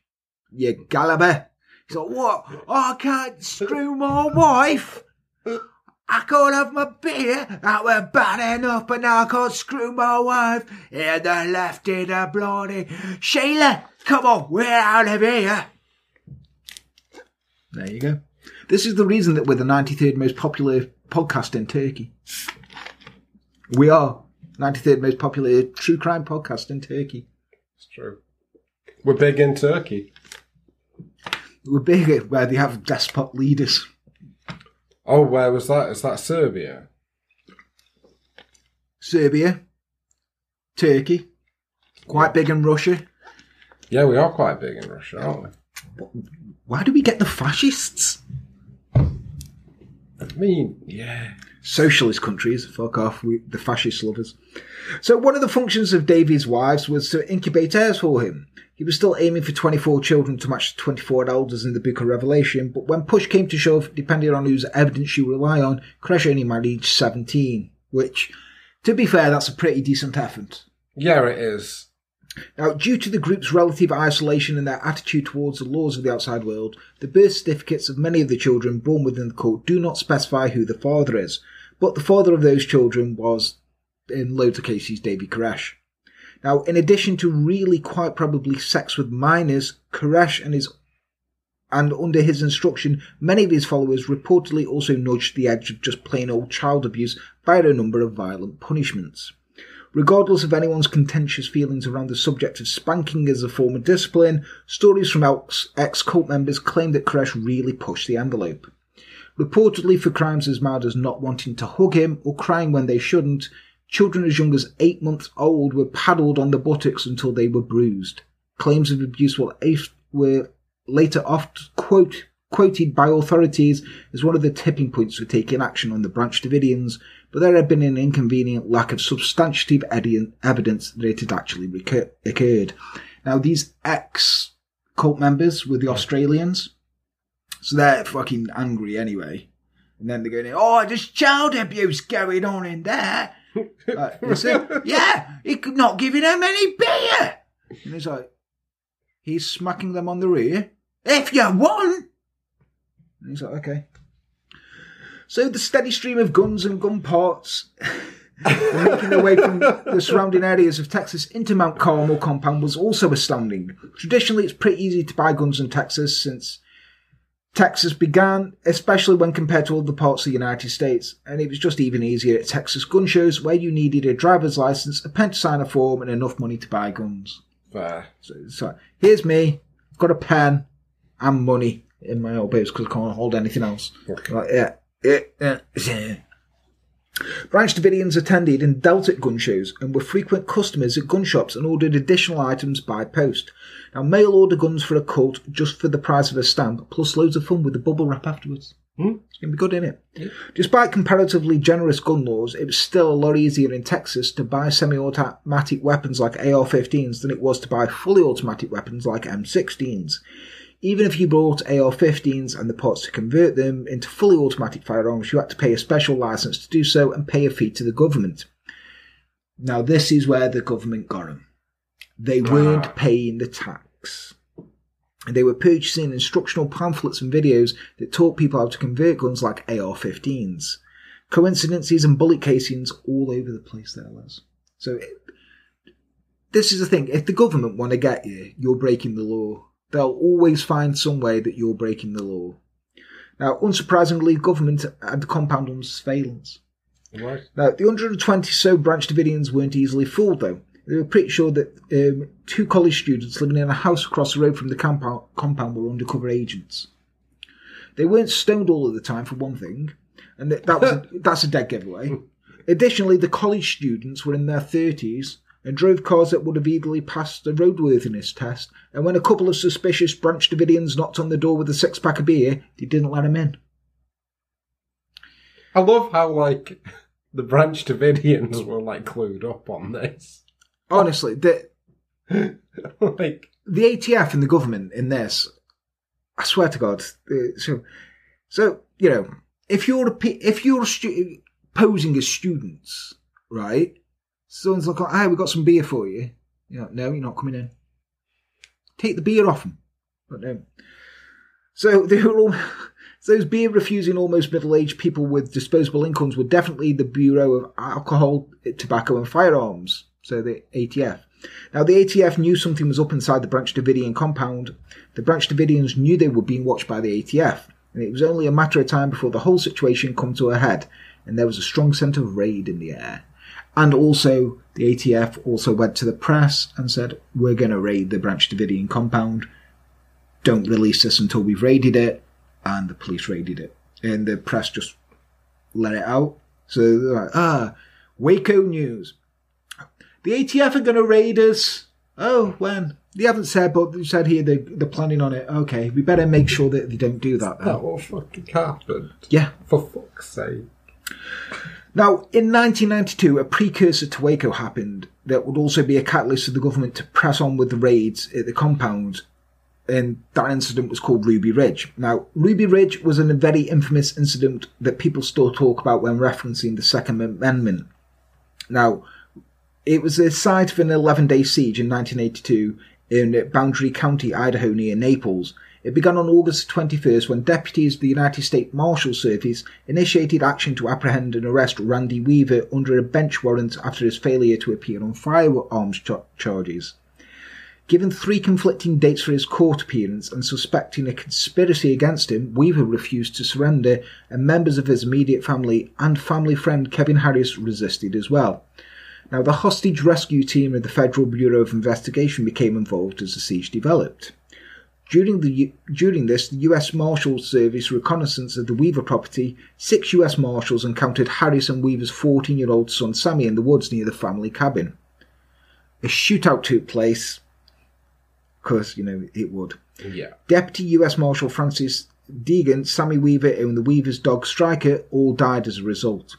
you gallaba. He's like, what? I can't screw my wife? I can't have my beer. That were bad enough, but now I can't screw my wife. Here the left in the bloody. Sheila, come on, we're out of here. There you go. This is the reason that we're the 93rd most popular podcast in Turkey. We are 93rd most popular true crime podcast in Turkey. It's true. We're big in Turkey. We're big where they have despot leaders. Oh, where was that? Is that Serbia? Serbia, Turkey, quite big in Russia. Yeah, we are quite big in Russia, aren't we? Why do we get the fascists? I mean, yeah. Socialist countries, fuck off, we, the fascist lovers. So one of the functions of Davy's wives was to incubate heirs for him. He was still aiming for 24 children to match the 24 elders in the Book of Revelation, but when push came to shove, depending on whose evidence you rely on, Koresh only managed 17, which, to be fair, that's a pretty decent effort. Yeah, it is. Now, due to the group's relative isolation and their attitude towards the laws of the outside world, the birth certificates of many of the children born within the cult do not specify who the father is, but the father of those children was, in loads of cases, Davy Koresh. Now, in addition to really quite probably sex with minors, Koresh and his and under his instruction, many of his followers reportedly also nudged the edge of just plain old child abuse by a number of violent punishments. Regardless of anyone's contentious feelings around the subject of spanking as a form of discipline, stories from ex cult members claim that Koresh really pushed the envelope. Reportedly for crimes as mild as not wanting to hug him or crying when they shouldn't, children as young as eight months old were paddled on the buttocks until they were bruised. Claims of abuse were, later oft quote, quoted by authorities as one of the tipping points for taking action on the Branch Davidians, but there had been an inconvenient lack of substantive evidence that it had actually recur- occurred. Now, these ex cult members were the Australians, so they're fucking angry anyway. And then they're going, oh, there's child abuse going on in there. Like, yeah, he could not giving them any beer. And he's like, he's smacking them on the rear. If you want. And he's like, okay. So the steady stream of guns and gun parts making their way from the surrounding areas of Texas into Mount Carmel compound was also astounding. Traditionally, it's pretty easy to buy guns in Texas since Texas began, especially when compared to other parts of the United States, and it was just even easier at Texas gun shows where you needed a driver's license, a pen to sign a form, and enough money to buy guns. Fair. So, so here's me, I've got a pen and money in my elbows because I can't hold anything else. Okay. Like, yeah, yeah, yeah. Branch Davidians attended and dealt at gun shows and were frequent customers at gun shops and ordered additional items by post. Now, mail order guns for a cult just for the price of a stamp, plus loads of fun with the bubble wrap afterwards. Hmm? It's going to be good, isn't it? Despite comparatively generous gun laws, it was still a lot easier in Texas to buy semi automatic weapons like AR 15s than it was to buy fully automatic weapons like M16s. Even if you bought AR 15s and the parts to convert them into fully automatic firearms, you had to pay a special license to do so and pay a fee to the government. Now, this is where the government got them. They ah. weren't paying the tax. They were purchasing instructional pamphlets and videos that taught people how to convert guns like AR 15s. Coincidences and bullet casings all over the place there, Les. So, it, this is the thing. If the government want to get you, you're breaking the law. They'll always find some way that you're breaking the law. Now, unsurprisingly, government had the compound on surveillance. Right. Now, the 120 so Branch Davidians weren't easily fooled, though. They were pretty sure that um, two college students living in a house across the road from the compound, compound were undercover agents. They weren't stoned all of the time, for one thing. and that, that was a, that's a dead giveaway. Additionally, the college students were in their thirties and drove cars that would have easily passed the roadworthiness test. And when a couple of suspicious Branch Davidians knocked on the door with a six pack of beer, they didn't let them in. I love how like the Branch Davidians were like clued up on this. Honestly, the like, the ATF and the government in this, I swear to God. So, so you know, if you're a if you're a stu- posing as students, right? Someone's like, oh, "Hey, we got some beer for you." You know, no, you're not coming in. Take the beer off them. But no. So they were all. Those beer refusing, almost middle aged people with disposable incomes were definitely the Bureau of Alcohol, eh, Tobacco and Firearms. So the ATF. Now, the ATF knew something was up inside the Branch Davidian compound. The Branch Davidians knew they were being watched by the ATF, and it was only a matter of time before the whole situation come to a head, and there was a strong scent of raid in the air. And also, the ATF also went to the press and said, "We're going to raid the Branch Davidian compound. Don't release this until we've raided it." And the police raided it, and the press just let it out. So they're like, "Ah, Waco news." The ATF are going to raid us. Oh, when? They haven't said, but they said here they, they're planning on it. Okay, we better make sure that they don't do that. Then. that what fucking happened? Yeah. For fuck's sake. Now, in 1992, a precursor to Waco happened that would also be a catalyst for the government to press on with the raids at the compound. And that incident was called Ruby Ridge. Now, Ruby Ridge was a very infamous incident that people still talk about when referencing the Second Amendment. Now, it was the site of an 11 day siege in 1982 in Boundary County, Idaho, near Naples. It began on August 21st when deputies of the United States Marshal Service initiated action to apprehend and arrest Randy Weaver under a bench warrant after his failure to appear on firearms cha- charges. Given three conflicting dates for his court appearance and suspecting a conspiracy against him, Weaver refused to surrender, and members of his immediate family and family friend Kevin Harris resisted as well. Now, the hostage rescue team of the Federal Bureau of Investigation became involved as the siege developed. During, the, during this, the U.S. Marshal Service reconnaissance of the Weaver property, six U.S. Marshals encountered Harris and Weaver's 14 year old son Sammy in the woods near the family cabin. A shootout took place, because, you know, it would. Yeah. Deputy U.S. Marshal Francis Degan, Sammy Weaver, and the Weaver's dog Striker all died as a result.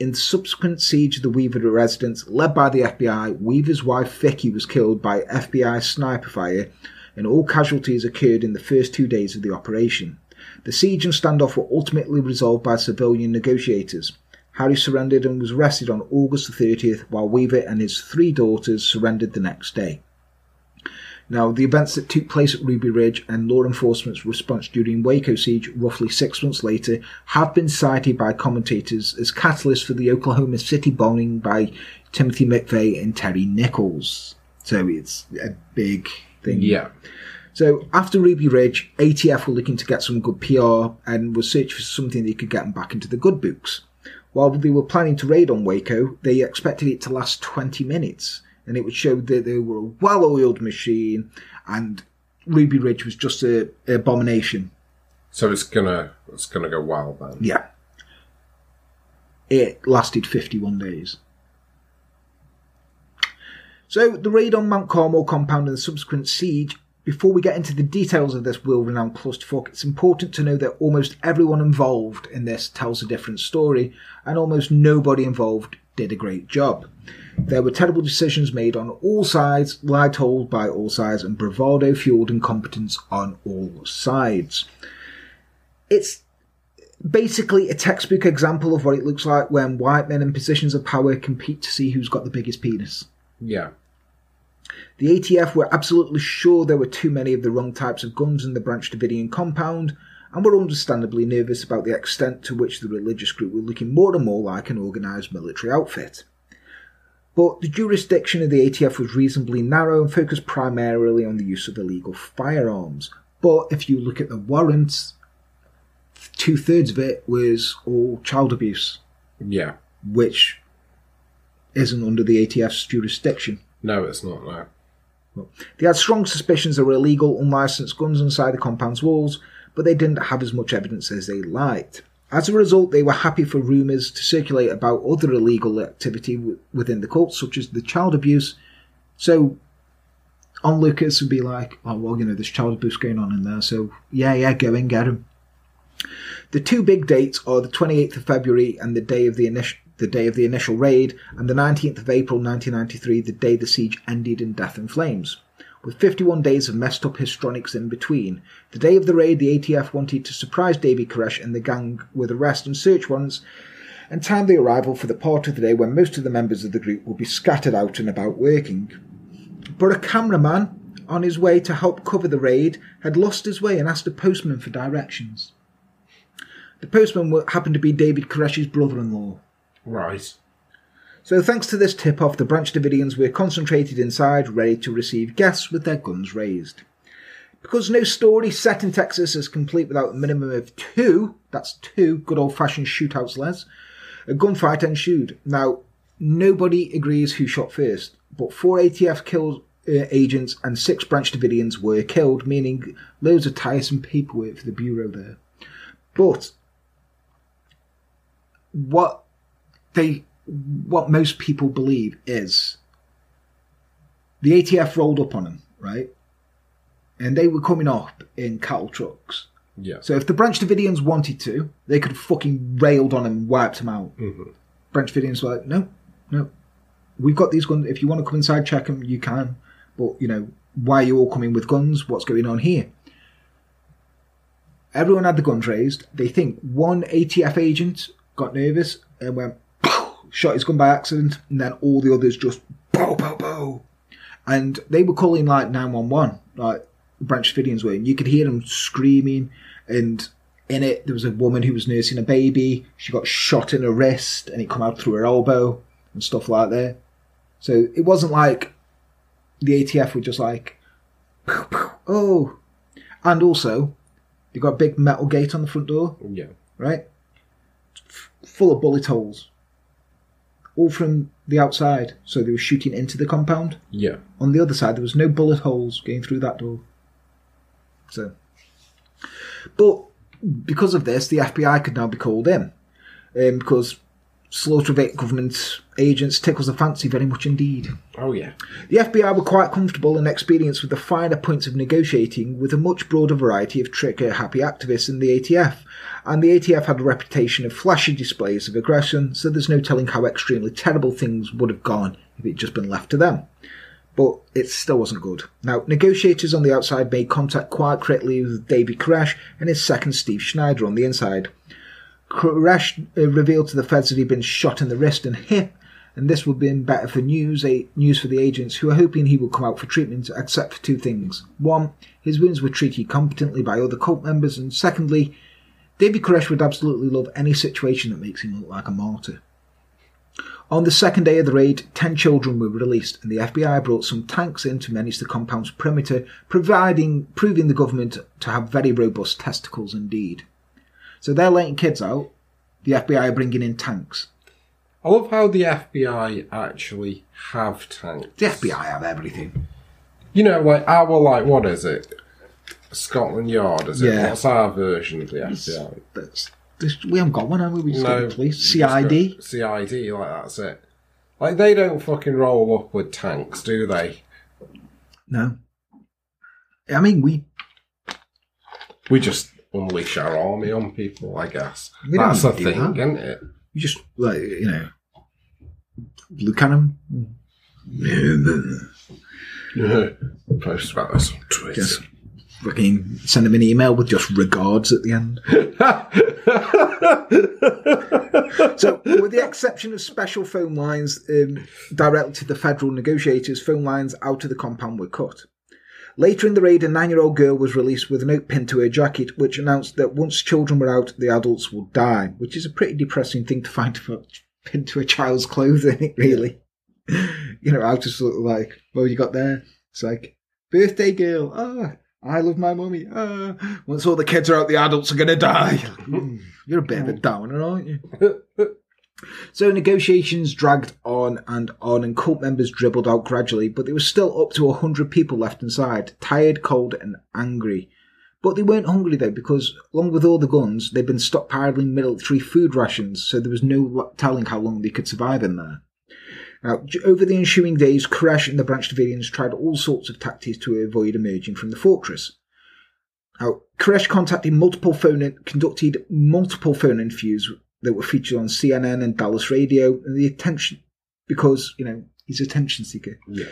In the subsequent siege of the Weaver residence, led by the FBI, Weaver's wife Vicki was killed by FBI sniper fire, and all casualties occurred in the first two days of the operation. The siege and standoff were ultimately resolved by civilian negotiators. Harris surrendered and was arrested on August the 30th, while Weaver and his three daughters surrendered the next day. Now, the events that took place at Ruby Ridge and law enforcement's response during Waco siege roughly six months later have been cited by commentators as catalysts for the Oklahoma City bombing by Timothy McVeigh and Terry Nichols. So it's a big thing. Yeah. So after Ruby Ridge, ATF were looking to get some good PR and were searching for something that could get them back into the good books. While they were planning to raid on Waco, they expected it to last 20 minutes, and it would show that they were a well-oiled machine, and Ruby Ridge was just a, a abomination. So it's gonna it's gonna go wild then. Yeah. It lasted 51 days. So, the raid on Mount Carmel compound and the subsequent siege, before we get into the details of this world renowned clusterfuck, it's important to know that almost everyone involved in this tells a different story, and almost nobody involved did a great job. There were terrible decisions made on all sides, lie told by all sides, and bravado fueled incompetence on all sides. It's basically a textbook example of what it looks like when white men in positions of power compete to see who's got the biggest penis. Yeah. The ATF were absolutely sure there were too many of the wrong types of guns in the Branch Davidian compound, and were understandably nervous about the extent to which the religious group were looking more and more like an organised military outfit. But the jurisdiction of the ATF was reasonably narrow and focused primarily on the use of illegal firearms. But if you look at the warrants, two thirds of it was all child abuse, Yeah. which isn't under the ATF's jurisdiction. No, it's not. No. They had strong suspicions there were illegal, unlicensed guns inside the compound's walls, but they didn't have as much evidence as they liked. As a result, they were happy for rumours to circulate about other illegal activity w- within the cult, such as the child abuse. So, onlookers would be like, oh, well, you know, there's child abuse going on in there, so yeah, yeah, go in, get him. The two big dates are the 28th of February and the day of the initial the day of the initial raid, and the 19th of April 1993, the day the siege ended in death and flames. With 51 days of messed up histrionics in between, the day of the raid, the ATF wanted to surprise David Koresh and the gang with arrest and search warrants, and time the arrival for the part of the day when most of the members of the group would be scattered out and about working. But a cameraman, on his way to help cover the raid, had lost his way and asked a postman for directions. The postman happened to be David Koresh's brother-in-law. Right. So thanks to this tip-off, the Branch Davidians were concentrated inside, ready to receive guests with their guns raised. Because no story set in Texas is complete without a minimum of two, that's two good old-fashioned shootouts, Les, a gunfight ensued. Now, nobody agrees who shot first, but four ATF killed uh, agents and six Branch Davidians were killed, meaning loads of tiresome paperwork for the Bureau there. But what they what most people believe is the ATF rolled up on them, right? And they were coming up in cattle trucks. Yeah. So if the Branch Davidians wanted to, they could have fucking railed on them and wiped them out. Mm-hmm. Branch Davidians were like, no, no, we've got these guns. If you want to come inside, check them, you can. But, you know, why are you all coming with guns? What's going on here? Everyone had the guns raised. They think one ATF agent got nervous and went, shot his gun by accident, and then all the others just, bow, bow, bow. And they were calling like 911, like Branch Davidians were. And you could hear them screaming. And in it, there was a woman who was nursing a baby. She got shot in her wrist and it come out through her elbow and stuff like that. So it wasn't like the ATF were just like, "Pow, pow, oh. And also, they got a big metal gate on the front door, oh, Yeah. right? F- full of bullet holes. All from the outside. So they were shooting into the compound. Yeah. On the other side, there was no bullet holes going through that door. So, but because of this, the FBI could now be called in um, because slaughter of eight government agents tickles the fancy very much indeed. Oh yeah. The FBI were quite comfortable and experienced with the finer points of negotiating with a much broader variety of trigger-happy activists than the ATF, and the ATF had a reputation of flashy displays of aggression, so there's no telling how extremely terrible things would have gone if it had just been left to them. But it still wasn't good. Now, negotiators on the outside made contact quite quickly with David Koresh and his second Steve Schneider on the inside. Koresh uh, revealed to the feds that he'd been shot in the wrist and hip, and this would be better for news, news for the agents who were hoping he would come out for treatment, except for two things. One, his wounds were treated competently by other cult members, and secondly, David Koresh would absolutely love any situation that makes him look like a martyr. On the second day of the raid, ten children were released, and the FBI brought some tanks in to manage the compound's perimeter, providing proving the government to have very robust testicles indeed. So they're letting kids out. The FBI are bringing in tanks. I love how the FBI actually have tanks. The FBI have everything. You know, like our like what is it? Scotland Yard, is it? Yeah. What's our version of the FBI? That's, this, we haven't got one, have we? We just got No, the police. got CID. CID, like that's it. Like they don't fucking roll up with tanks, do they? No. I mean, we We just unleash our army on people, I guess. We That's the thing, that. isn't it? we just like you know look at them. Post about this on Twitter. Just fucking send them an email with just regards at the end. so, with the exception of special phone lines um, directly to the federal negotiators, phone lines out of the compound were cut. Later in the raid, a nine year old girl was released with a note pinned to her jacket, which announced that once children were out, the adults would die, which is a pretty depressing thing to find pinned to a child's clothing, really. you know, how to sort of like, what have you got there? It's like, birthday girl, ah, I love my mummy, ah. Once all the kids are out, the adults are going to die. Mm, You're a bit of a downer, aren't you? So negotiations dragged on and on, and cult members dribbled out gradually, but there was still up to a hundred people left inside, tired, cold, and angry. But they weren't hungry though, because along with all the guns, they'd been stockpiling military food rations, so there was no telling how long they could survive in there. Now, over the ensuing days, Koresh and the Branch Davidians tried all sorts of tactics to avoid emerging from the fortress. Now, Koresh contacted multiple phone, conducted multiple phone interviews that were featured on CNN and Dallas Radio, and the attention, because, you know, he's attention seeker. Yeah.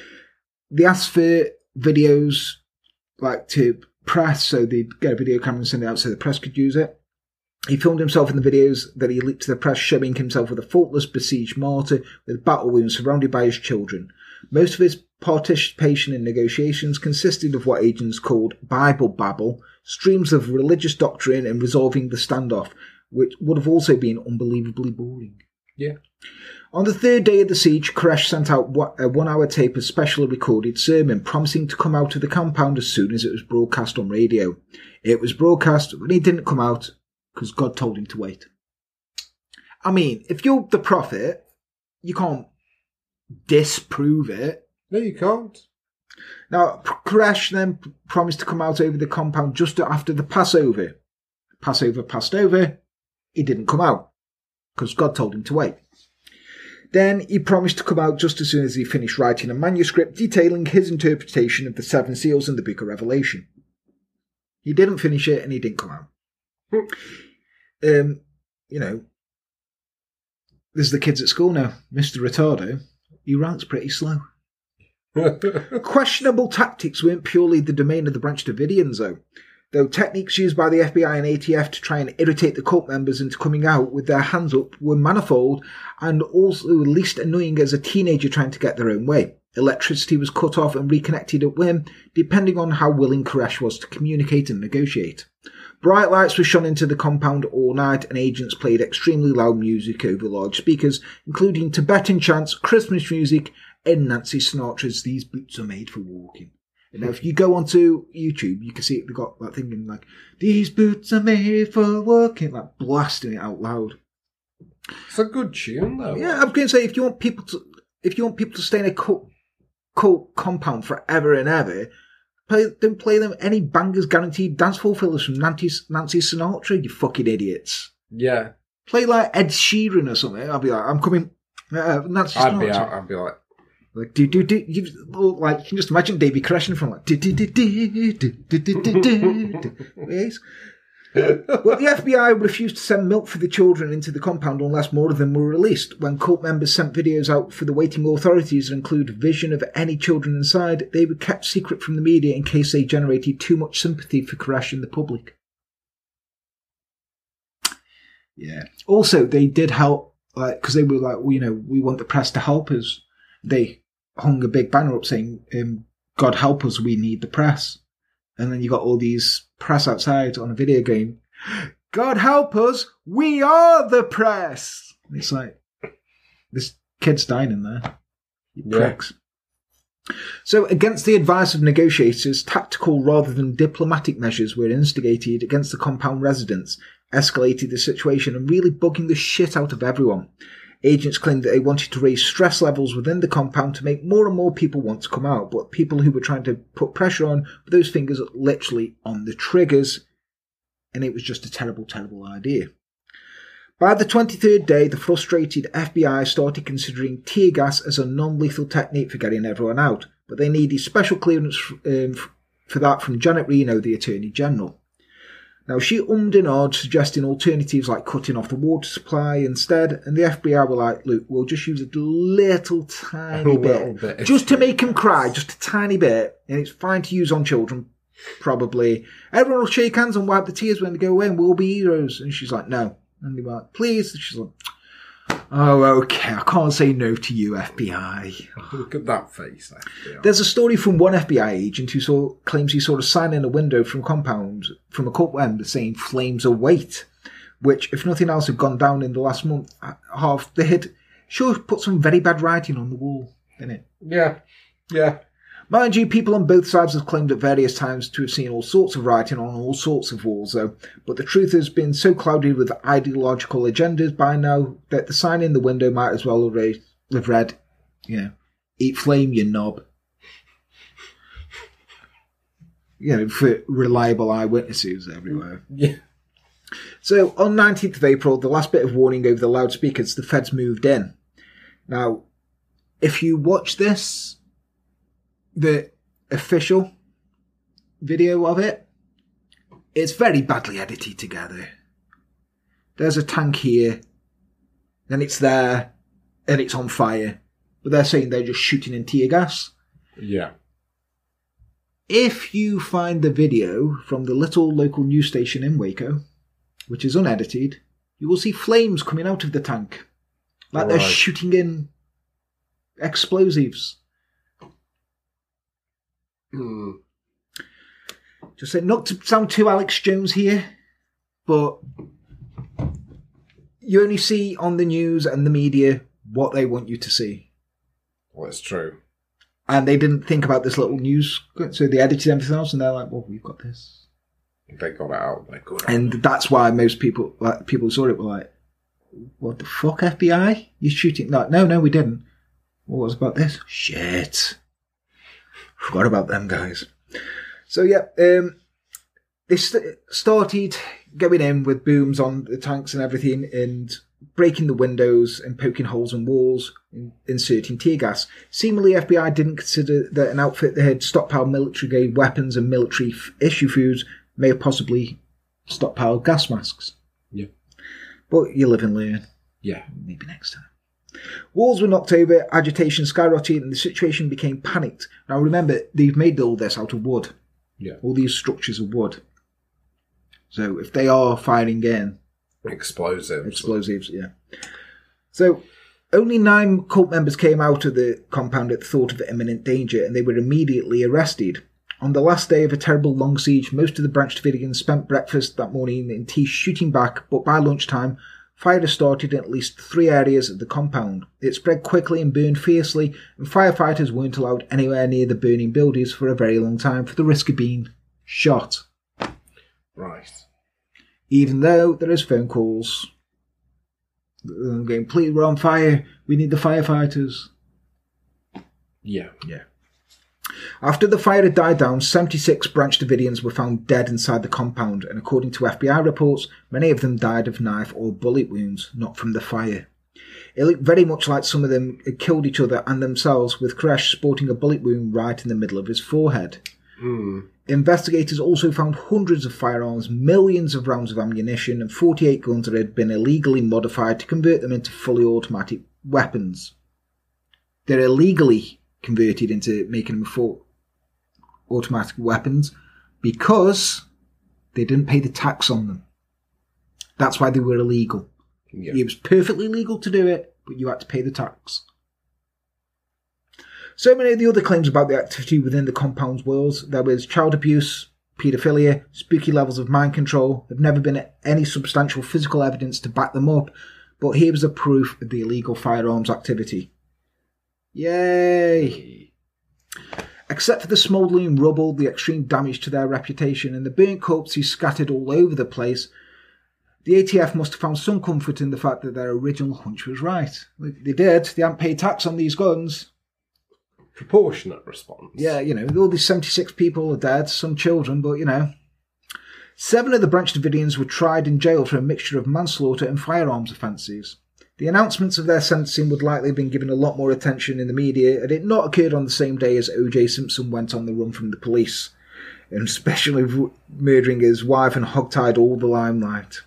They asked for videos, like, to press, so they'd get a video camera and send it out so the press could use it. He filmed himself in the videos that he leaked to the press, showing himself with a faultless besieged martyr with battle wounds surrounded by his children. Most of his participation in negotiations consisted of what agents called Bible babble, streams of religious doctrine and resolving the standoff, which would have also been unbelievably boring. Yeah. On the third day of the siege, Koresh sent out a one hour tape of specially recorded sermon promising to come out of the compound as soon as it was broadcast on radio. It was broadcast, but he didn't come out because God told him to wait. I mean, if you're the prophet, you can't disprove it. No, you can't. Now, Koresh then promised to come out over the compound just after the Passover. Passover passed over, he didn't come out because God told him to wait. Then he promised to come out just as soon as he finished writing a manuscript detailing his interpretation of the seven seals in the book of Revelation. He didn't finish it and he didn't come out. Um, you know, there's the kids at school now. Mr. Retardo, he writes pretty slow. Questionable tactics weren't purely the domain of the Branch Davidians, though. Though techniques used by the FBI and ATF to try and irritate the cult members into coming out with their hands up were manifold and also least annoying as a teenager trying to get their own way. Electricity was cut off and reconnected at whim, depending on how willing Koresh was to communicate and negotiate. Bright lights were shone into the compound all night, and agents played extremely loud music over large speakers, including Tibetan chants, Christmas music, and Nancy Sinatra's "These Boots Are Made for Walking." You know, if you go onto YouTube, you can see it. They got that thing in like "These boots are made for walking," like blasting it out loud. It's a good tune, though. Yeah, I'm going to say if you want people to, if you want people to stay in a cult, cult compound forever and ever, play don't play them any bangers guaranteed dance hall fillers from Nancy, Nancy Sinatra. You fucking idiots. Yeah. Play like Ed Sheeran or something. I'll be like, I'm coming. Uh, Nancy I'd Sinatra. be out. I'd be like, Like do do do you like you can just imagine Davy crashing from like do do do do do do do do do. Well, the FBI refused to send milk for the children into the compound unless more of them were released. When cult members sent videos out for the waiting authorities that include vision of any children inside, they were kept secret from the media in case they generated too much sympathy for Koresh in the public. Yeah. Also, they did help, like, because they were like, well, you know, we want the press to help us. They hung a big banner up saying, um, God help us, we need the press. And then you got all these press outside on a video game. God help us, we are the press. And it's like, this kid's dying in there. You Yeah. pricks. So, against the advice of negotiators, tactical rather than diplomatic measures were instigated against the compound residents, escalated the situation and really bugging the shit out of everyone. Agents claimed that they wanted to raise stress levels within the compound to make more and more people want to come out, but people who were trying to put pressure on those fingers literally on the triggers, and it was just a terrible, terrible idea. By the 23rd day, the frustrated FBI started considering tear gas as a non lethal technique for getting everyone out, but they needed special clearance um, for that from Janet Reno, the Attorney General. Now, she ummed and ahed, suggesting alternatives like cutting off the water supply instead, and the FBI were like, look, we'll just use a little tiny bit, bit. just to make them cry, just a tiny bit, and it's fine to use on children, probably. Everyone will shake hands and wipe the tears when they go away, and we'll be heroes. And she's like, no. And they're like, please. And she's like, oh, okay, I can't say no to you, FBI. look at that face. FBI. There's a story from one FBI agent who saw claims he saw a sign in a window from compound from a cult member saying "flames await," which, if nothing else, had gone down in the last month. uh, Half they had sure put some very bad writing on the wall, didn't it? Yeah. Yeah. Mind you, people on both sides have claimed at various times to have seen all sorts of writing on all sorts of walls, though. But the truth has been so clouded with ideological agendas by now that the sign in the window might as well have read, have read you know, eat flame, you knob. you know, for reliable eyewitnesses everywhere. Yeah. So on 19th of April, the last bit of warning over the loudspeakers, the feds moved in. Now, if you watch this, the official video of it, it's very badly edited together. There's a tank here, then it's there, and it's on fire. But they're saying they're just shooting in tear gas. Yeah. If you find the video from the little local news station in Waco, which is unedited, you will see flames coming out of the tank. Like they're shooting in explosives. Hmm. Just say, not to sound too Alex Jones here, but you only see on the news and the media what they want you to see. Well, it's true. And they didn't think about this little news, so they edited everything else, and they're like, "Well, we've got this." They got it out. They good. And that's why most people, like people saw it, were like, "What the fuck, FBI? You're shooting?" No, no, no, we didn't. What was about this? Shit. Forgot about them guys. So yeah, um, they st- started going in with booms on the tanks and everything, and breaking the windows and poking holes in walls, and inserting tear gas. Seemingly, FBI didn't consider that an outfit that had stockpiled military grade weapons and military f- issue foods may have possibly stockpiled gas masks. Yeah. But you live and learn. Yeah. Maybe next time. Walls were knocked over, agitation skyrocketed, and the situation became panicked. Now remember, they've made all this out of wood. Yeah. All these structures are wood. So if they are firing in Explosives. explosives, yeah. So only nine cult members came out of the compound at the thought of imminent danger, and they were immediately arrested. On the last day of a terrible long siege, most of the Branch Davidians spent breakfast that morning in tea shooting back, but by lunchtime, fire started in at least three areas of the compound. It spread quickly and burned fiercely, and firefighters weren't allowed anywhere near the burning buildings for a very long time for the risk of being shot. Right. Even though there is phone calls uh, going, please, we're on fire. We need the firefighters. Yeah. Yeah. After the fire had died down, 76 Branch Davidians were found dead inside the compound, and according to FBI reports, many of them died of knife or bullet wounds, not from the fire. It looked very much like some of them had killed each other and themselves, with Koresh sporting a bullet wound right in the middle of his forehead. Hmm. Investigators also found hundreds of firearms, millions of rounds of ammunition, and 48 guns that had been illegally modified to convert them into fully automatic weapons. They're illegally converted into making them full automatic weapons because they didn't pay the tax on them. That's why they were illegal. Yeah. It was perfectly legal to do it, but you had to pay the tax. So many of the other claims about the activity within the compound's walls, there was child abuse, paedophilia, spooky levels of mind control. There've never been any substantial physical evidence to back them up, but here was a proof of the illegal firearms activity. Yay! Except for the smouldering rubble, the extreme damage to their reputation, and the burnt corpses scattered all over the place, the ATF must have found some comfort in the fact that their original hunch was right. They did. They hadn't paid tax on these guns. Proportionate response. Yeah, you know, all these 76 people are dead, some children, but you know. Seven of the Branch Davidians were tried in jail for a mixture of manslaughter and firearms offences. The announcements of their sentencing would likely have been given a lot more attention in the media had it not occurred on the same day as O.J. Simpson went on the run from the police, and especially murdering his wife and hogtied all the limelight.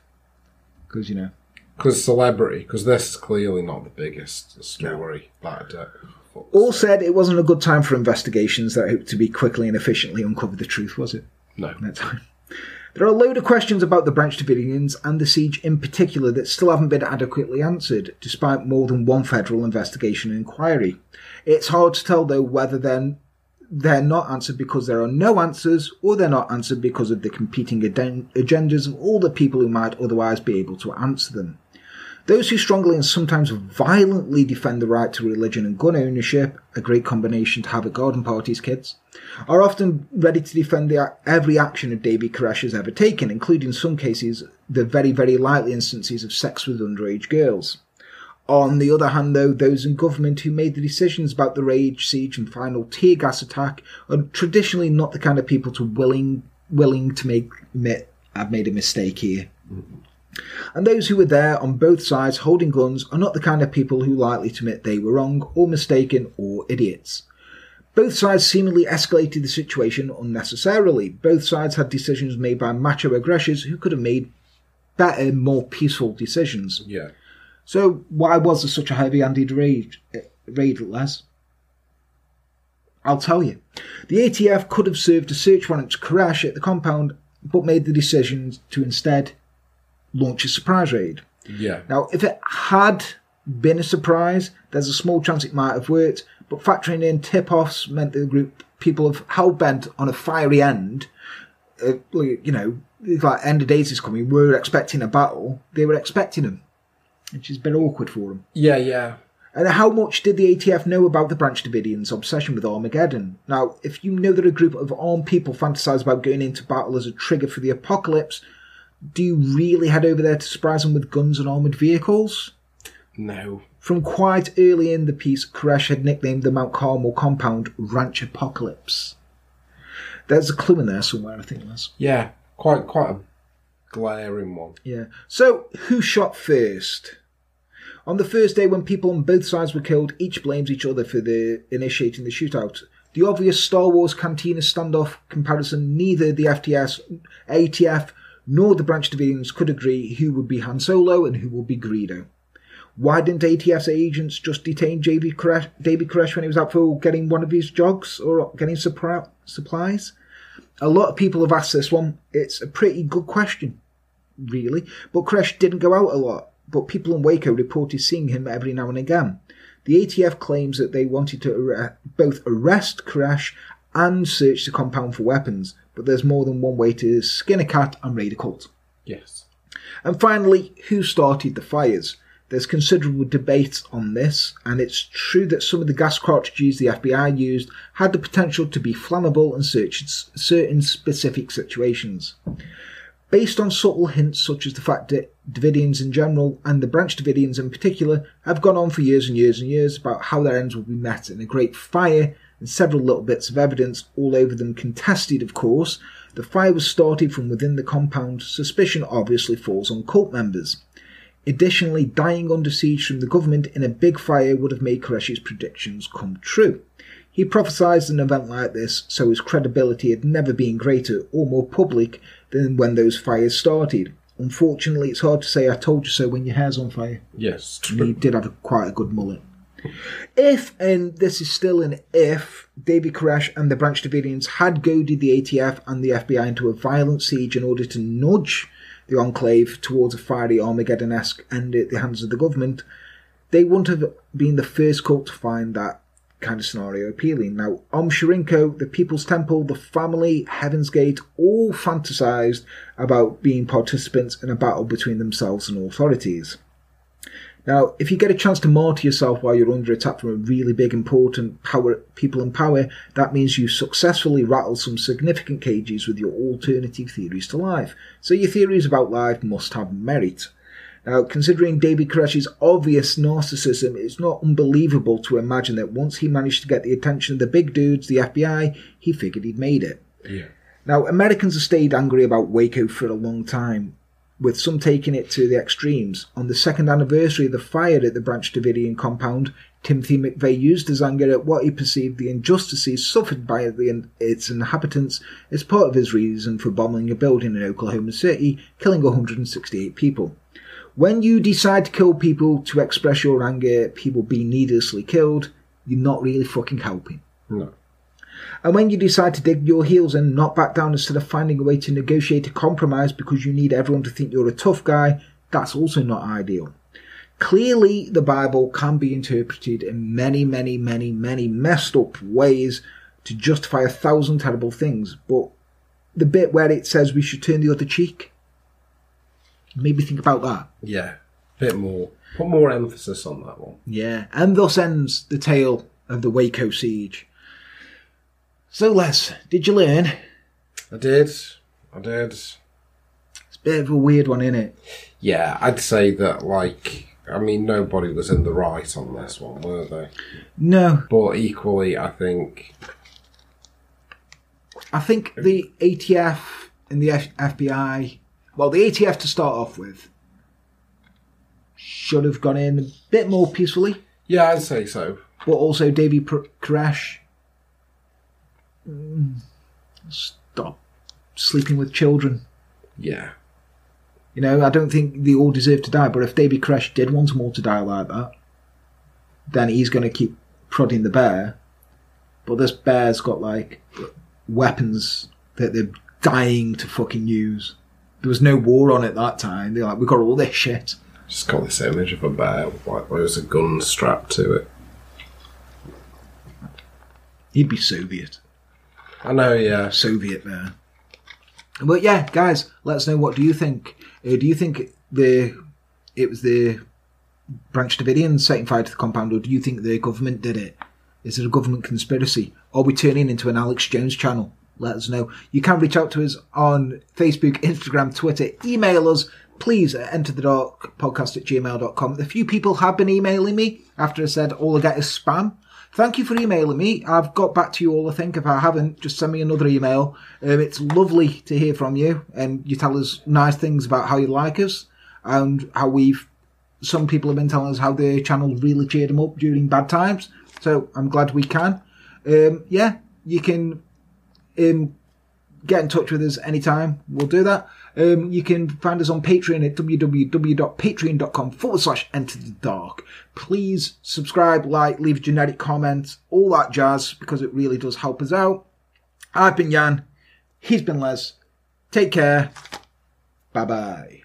Because, you know, Because celebrity, because this is clearly not the biggest story. But, uh, fuck's all said, it wasn't a good time for investigations that hoped to be quickly and efficiently uncover the truth, was it? no. that time. There are a load of questions about the Branch Davidians and the siege in particular that still haven't been adequately answered, despite more than one federal investigation and inquiry. It's hard to tell, though, whether they're, they're not answered because there are no answers, or they're not answered because of the competing agendas of all the people who might otherwise be able to answer them. Those who strongly and sometimes violently defend the right to religion and gun ownership, a great combination to have at garden parties, kids, are often ready to defend the, every action of Davy Koresh has ever taken, including some cases the very, very likely instances of sex with underage girls. On the other hand, though, those in government who made the decisions about the rage, siege, and final tear gas attack are traditionally not the kind of people to willing willing to make admit I've made a mistake here. Mm-hmm. And those who were there on both sides holding guns are not the kind of people who are likely to admit they were wrong or mistaken or idiots. Both sides seemingly escalated the situation unnecessarily. Both sides had decisions made by macho aggressors who could have made better, more peaceful decisions. Yeah. So why was there such a heavy-handed raid, uh, raid Les? I'll tell you. The ATF could have served a search warrant to Koresh at the compound, but made the decision to instead launch a surprise raid. Yeah. Now, if it had been a surprise, there's a small chance it might have worked, but factoring in tip-offs meant that the group people have hell bent on a fiery end. Uh, you know, like end of days is coming. We're expecting a battle. They were expecting them, which is a bit awkward for them. Yeah, yeah. And how much did the ATF know about the Branch Davidians' obsession with Armageddon? Now, if you know that a group of armed people fantasize about going into battle as a trigger for the apocalypse, do you really head over there to surprise them with guns and armoured vehicles? No. From quite early in the piece, Koresh had nicknamed the Mount Carmel compound Ranch Apocalypse. There's a clue in there somewhere, I think, Les. Yeah. Quite quite a glaring one. Yeah. So, who shot first? On the first day when people on both sides were killed, each blames each other for the initiating the shootout. The obvious Star Wars Cantina standoff comparison, neither the FTS, ATF, nor the Branch Davidians could agree who would be Han Solo and who would be Greedo. Why didn't ATF's agents just detain JB Koresh, David Koresh when he was out for getting one of his jogs or getting suppri- supplies? A lot of people have asked this one. It's a pretty good question really. But Koresh didn't go out a lot, but people in Waco reported seeing him every now and again. The ATF claims that they wanted to arre- both arrest Koresh and search the compound for weapons, but there's more than one way to skin a cat and raid a cult. Yes. And finally, who started the fires? There's considerable debate on this, and it's true that some of the gas cartridges the FBI used had the potential to be flammable in certain specific situations. Based on subtle hints such as the fact that Davidians in general, and the Branch Davidians in particular, have gone on for years and years and years about how their ends will be met in a great fire, and several little bits of evidence, all over them contested, of course, the fire was started from within the compound. Suspicion obviously falls on cult members. Additionally, dying under siege from the government in a big fire would have made Koresh's predictions come true. He prophesied an event like this, so his credibility had never been greater or more public than when those fires started. Unfortunately, it's hard to say I told you so when your hair's on fire. Yes. And he did have a, quite a good mullet. If, and this is still an if, David Koresh and the Branch Davidians had goaded the ATF and the FBI into a violent siege in order to nudge the Enclave towards a fiery Armageddon-esque end at the hands of the government, they wouldn't have been the first cult to find that kind of scenario appealing. Now, Aum Shinrikyo, the People's Temple, the family, Heaven's Gate, all fantasized about being participants in a battle between themselves and authorities. Now, if you get a chance to martyr yourself while you're under attack from a really big, important power, people in power, that means you successfully rattle some significant cages with your alternative theories to life. So your theories about life must have merit. Now, considering David Koresh's obvious narcissism, it's not unbelievable to imagine that once he managed to get the attention of the big dudes, the FBI, he figured he'd made it. Yeah. Now, Americans have stayed angry about Waco for a long time, with some taking it to the extremes. On the second anniversary of the fire at the Branch Davidian compound, Timothy McVeigh used his anger at what he perceived the injustices suffered by the, its inhabitants as part of his reason for bombing a building in Oklahoma City, killing 168 people. When you decide to kill people to express your anger people being needlessly killed, you're not really fucking helping. No. And when you decide to dig your heels in and not back down instead of finding a way to negotiate a compromise because you need everyone to think you're a tough guy, that's also not ideal. Clearly, the Bible can be interpreted in many, many, many, many messed up ways to justify a thousand terrible things, but the bit where it says we should turn the other cheek, maybe think about that. Yeah. a Bit more. Put more emphasis on that one. Yeah, and thus ends the tale of the Waco siege. So, Les, did you learn? I did. I did. It's a bit of a weird one, isn't it? Yeah, I'd say that like I mean, nobody was in the right on this one, were they? No, But equally, I think I think the ATF and the F- FBI, well, the ATF to start off with, should have gone in a bit more peacefully, yeah, I'd say so. but also Davy Koresh, mm, Mm. stop sleeping with children. Yeah, You know, I don't think they all deserve to die, but if Davy Koresh did want them all to die like that, then he's going to keep prodding the bear. But this bear's got, like, weapons that they're dying to fucking use. There was no war on at that time. They're like, we've got all this shit. just got this image of a bear with like there's a gun strapped to it. He'd be Soviet. I know, yeah. Soviet bear. But yeah, guys, let us know what do you think. Uh, do you think the it was the Branch Davidians setting fire to the compound, or do you think the government did it? Is it a government conspiracy? Are we turning into an Alex Jones channel? Let us know. You can reach out to us on Facebook, Instagram, Twitter, email us. Please at enter the dark podcast at gmail.com. A few people have been emailing me after I said all I get is spam. Thank you for emailing me. I've got back to you all, I think. If I haven't, just send me another email. Um, it's lovely to hear from you, and you tell us nice things about how you like us and how we've. Some people have been telling us how the channel really cheered them up during bad times. So I'm glad we can. Um, yeah, you can um, get in touch with us anytime. We'll do that. Um, you can find us on Patreon at www.patreon.com forward slash enter the dark. Please subscribe, like, leave a generic comment, all that jazz, because it really does help us out. I've been Jan. He's been Les. Take care. Bye bye.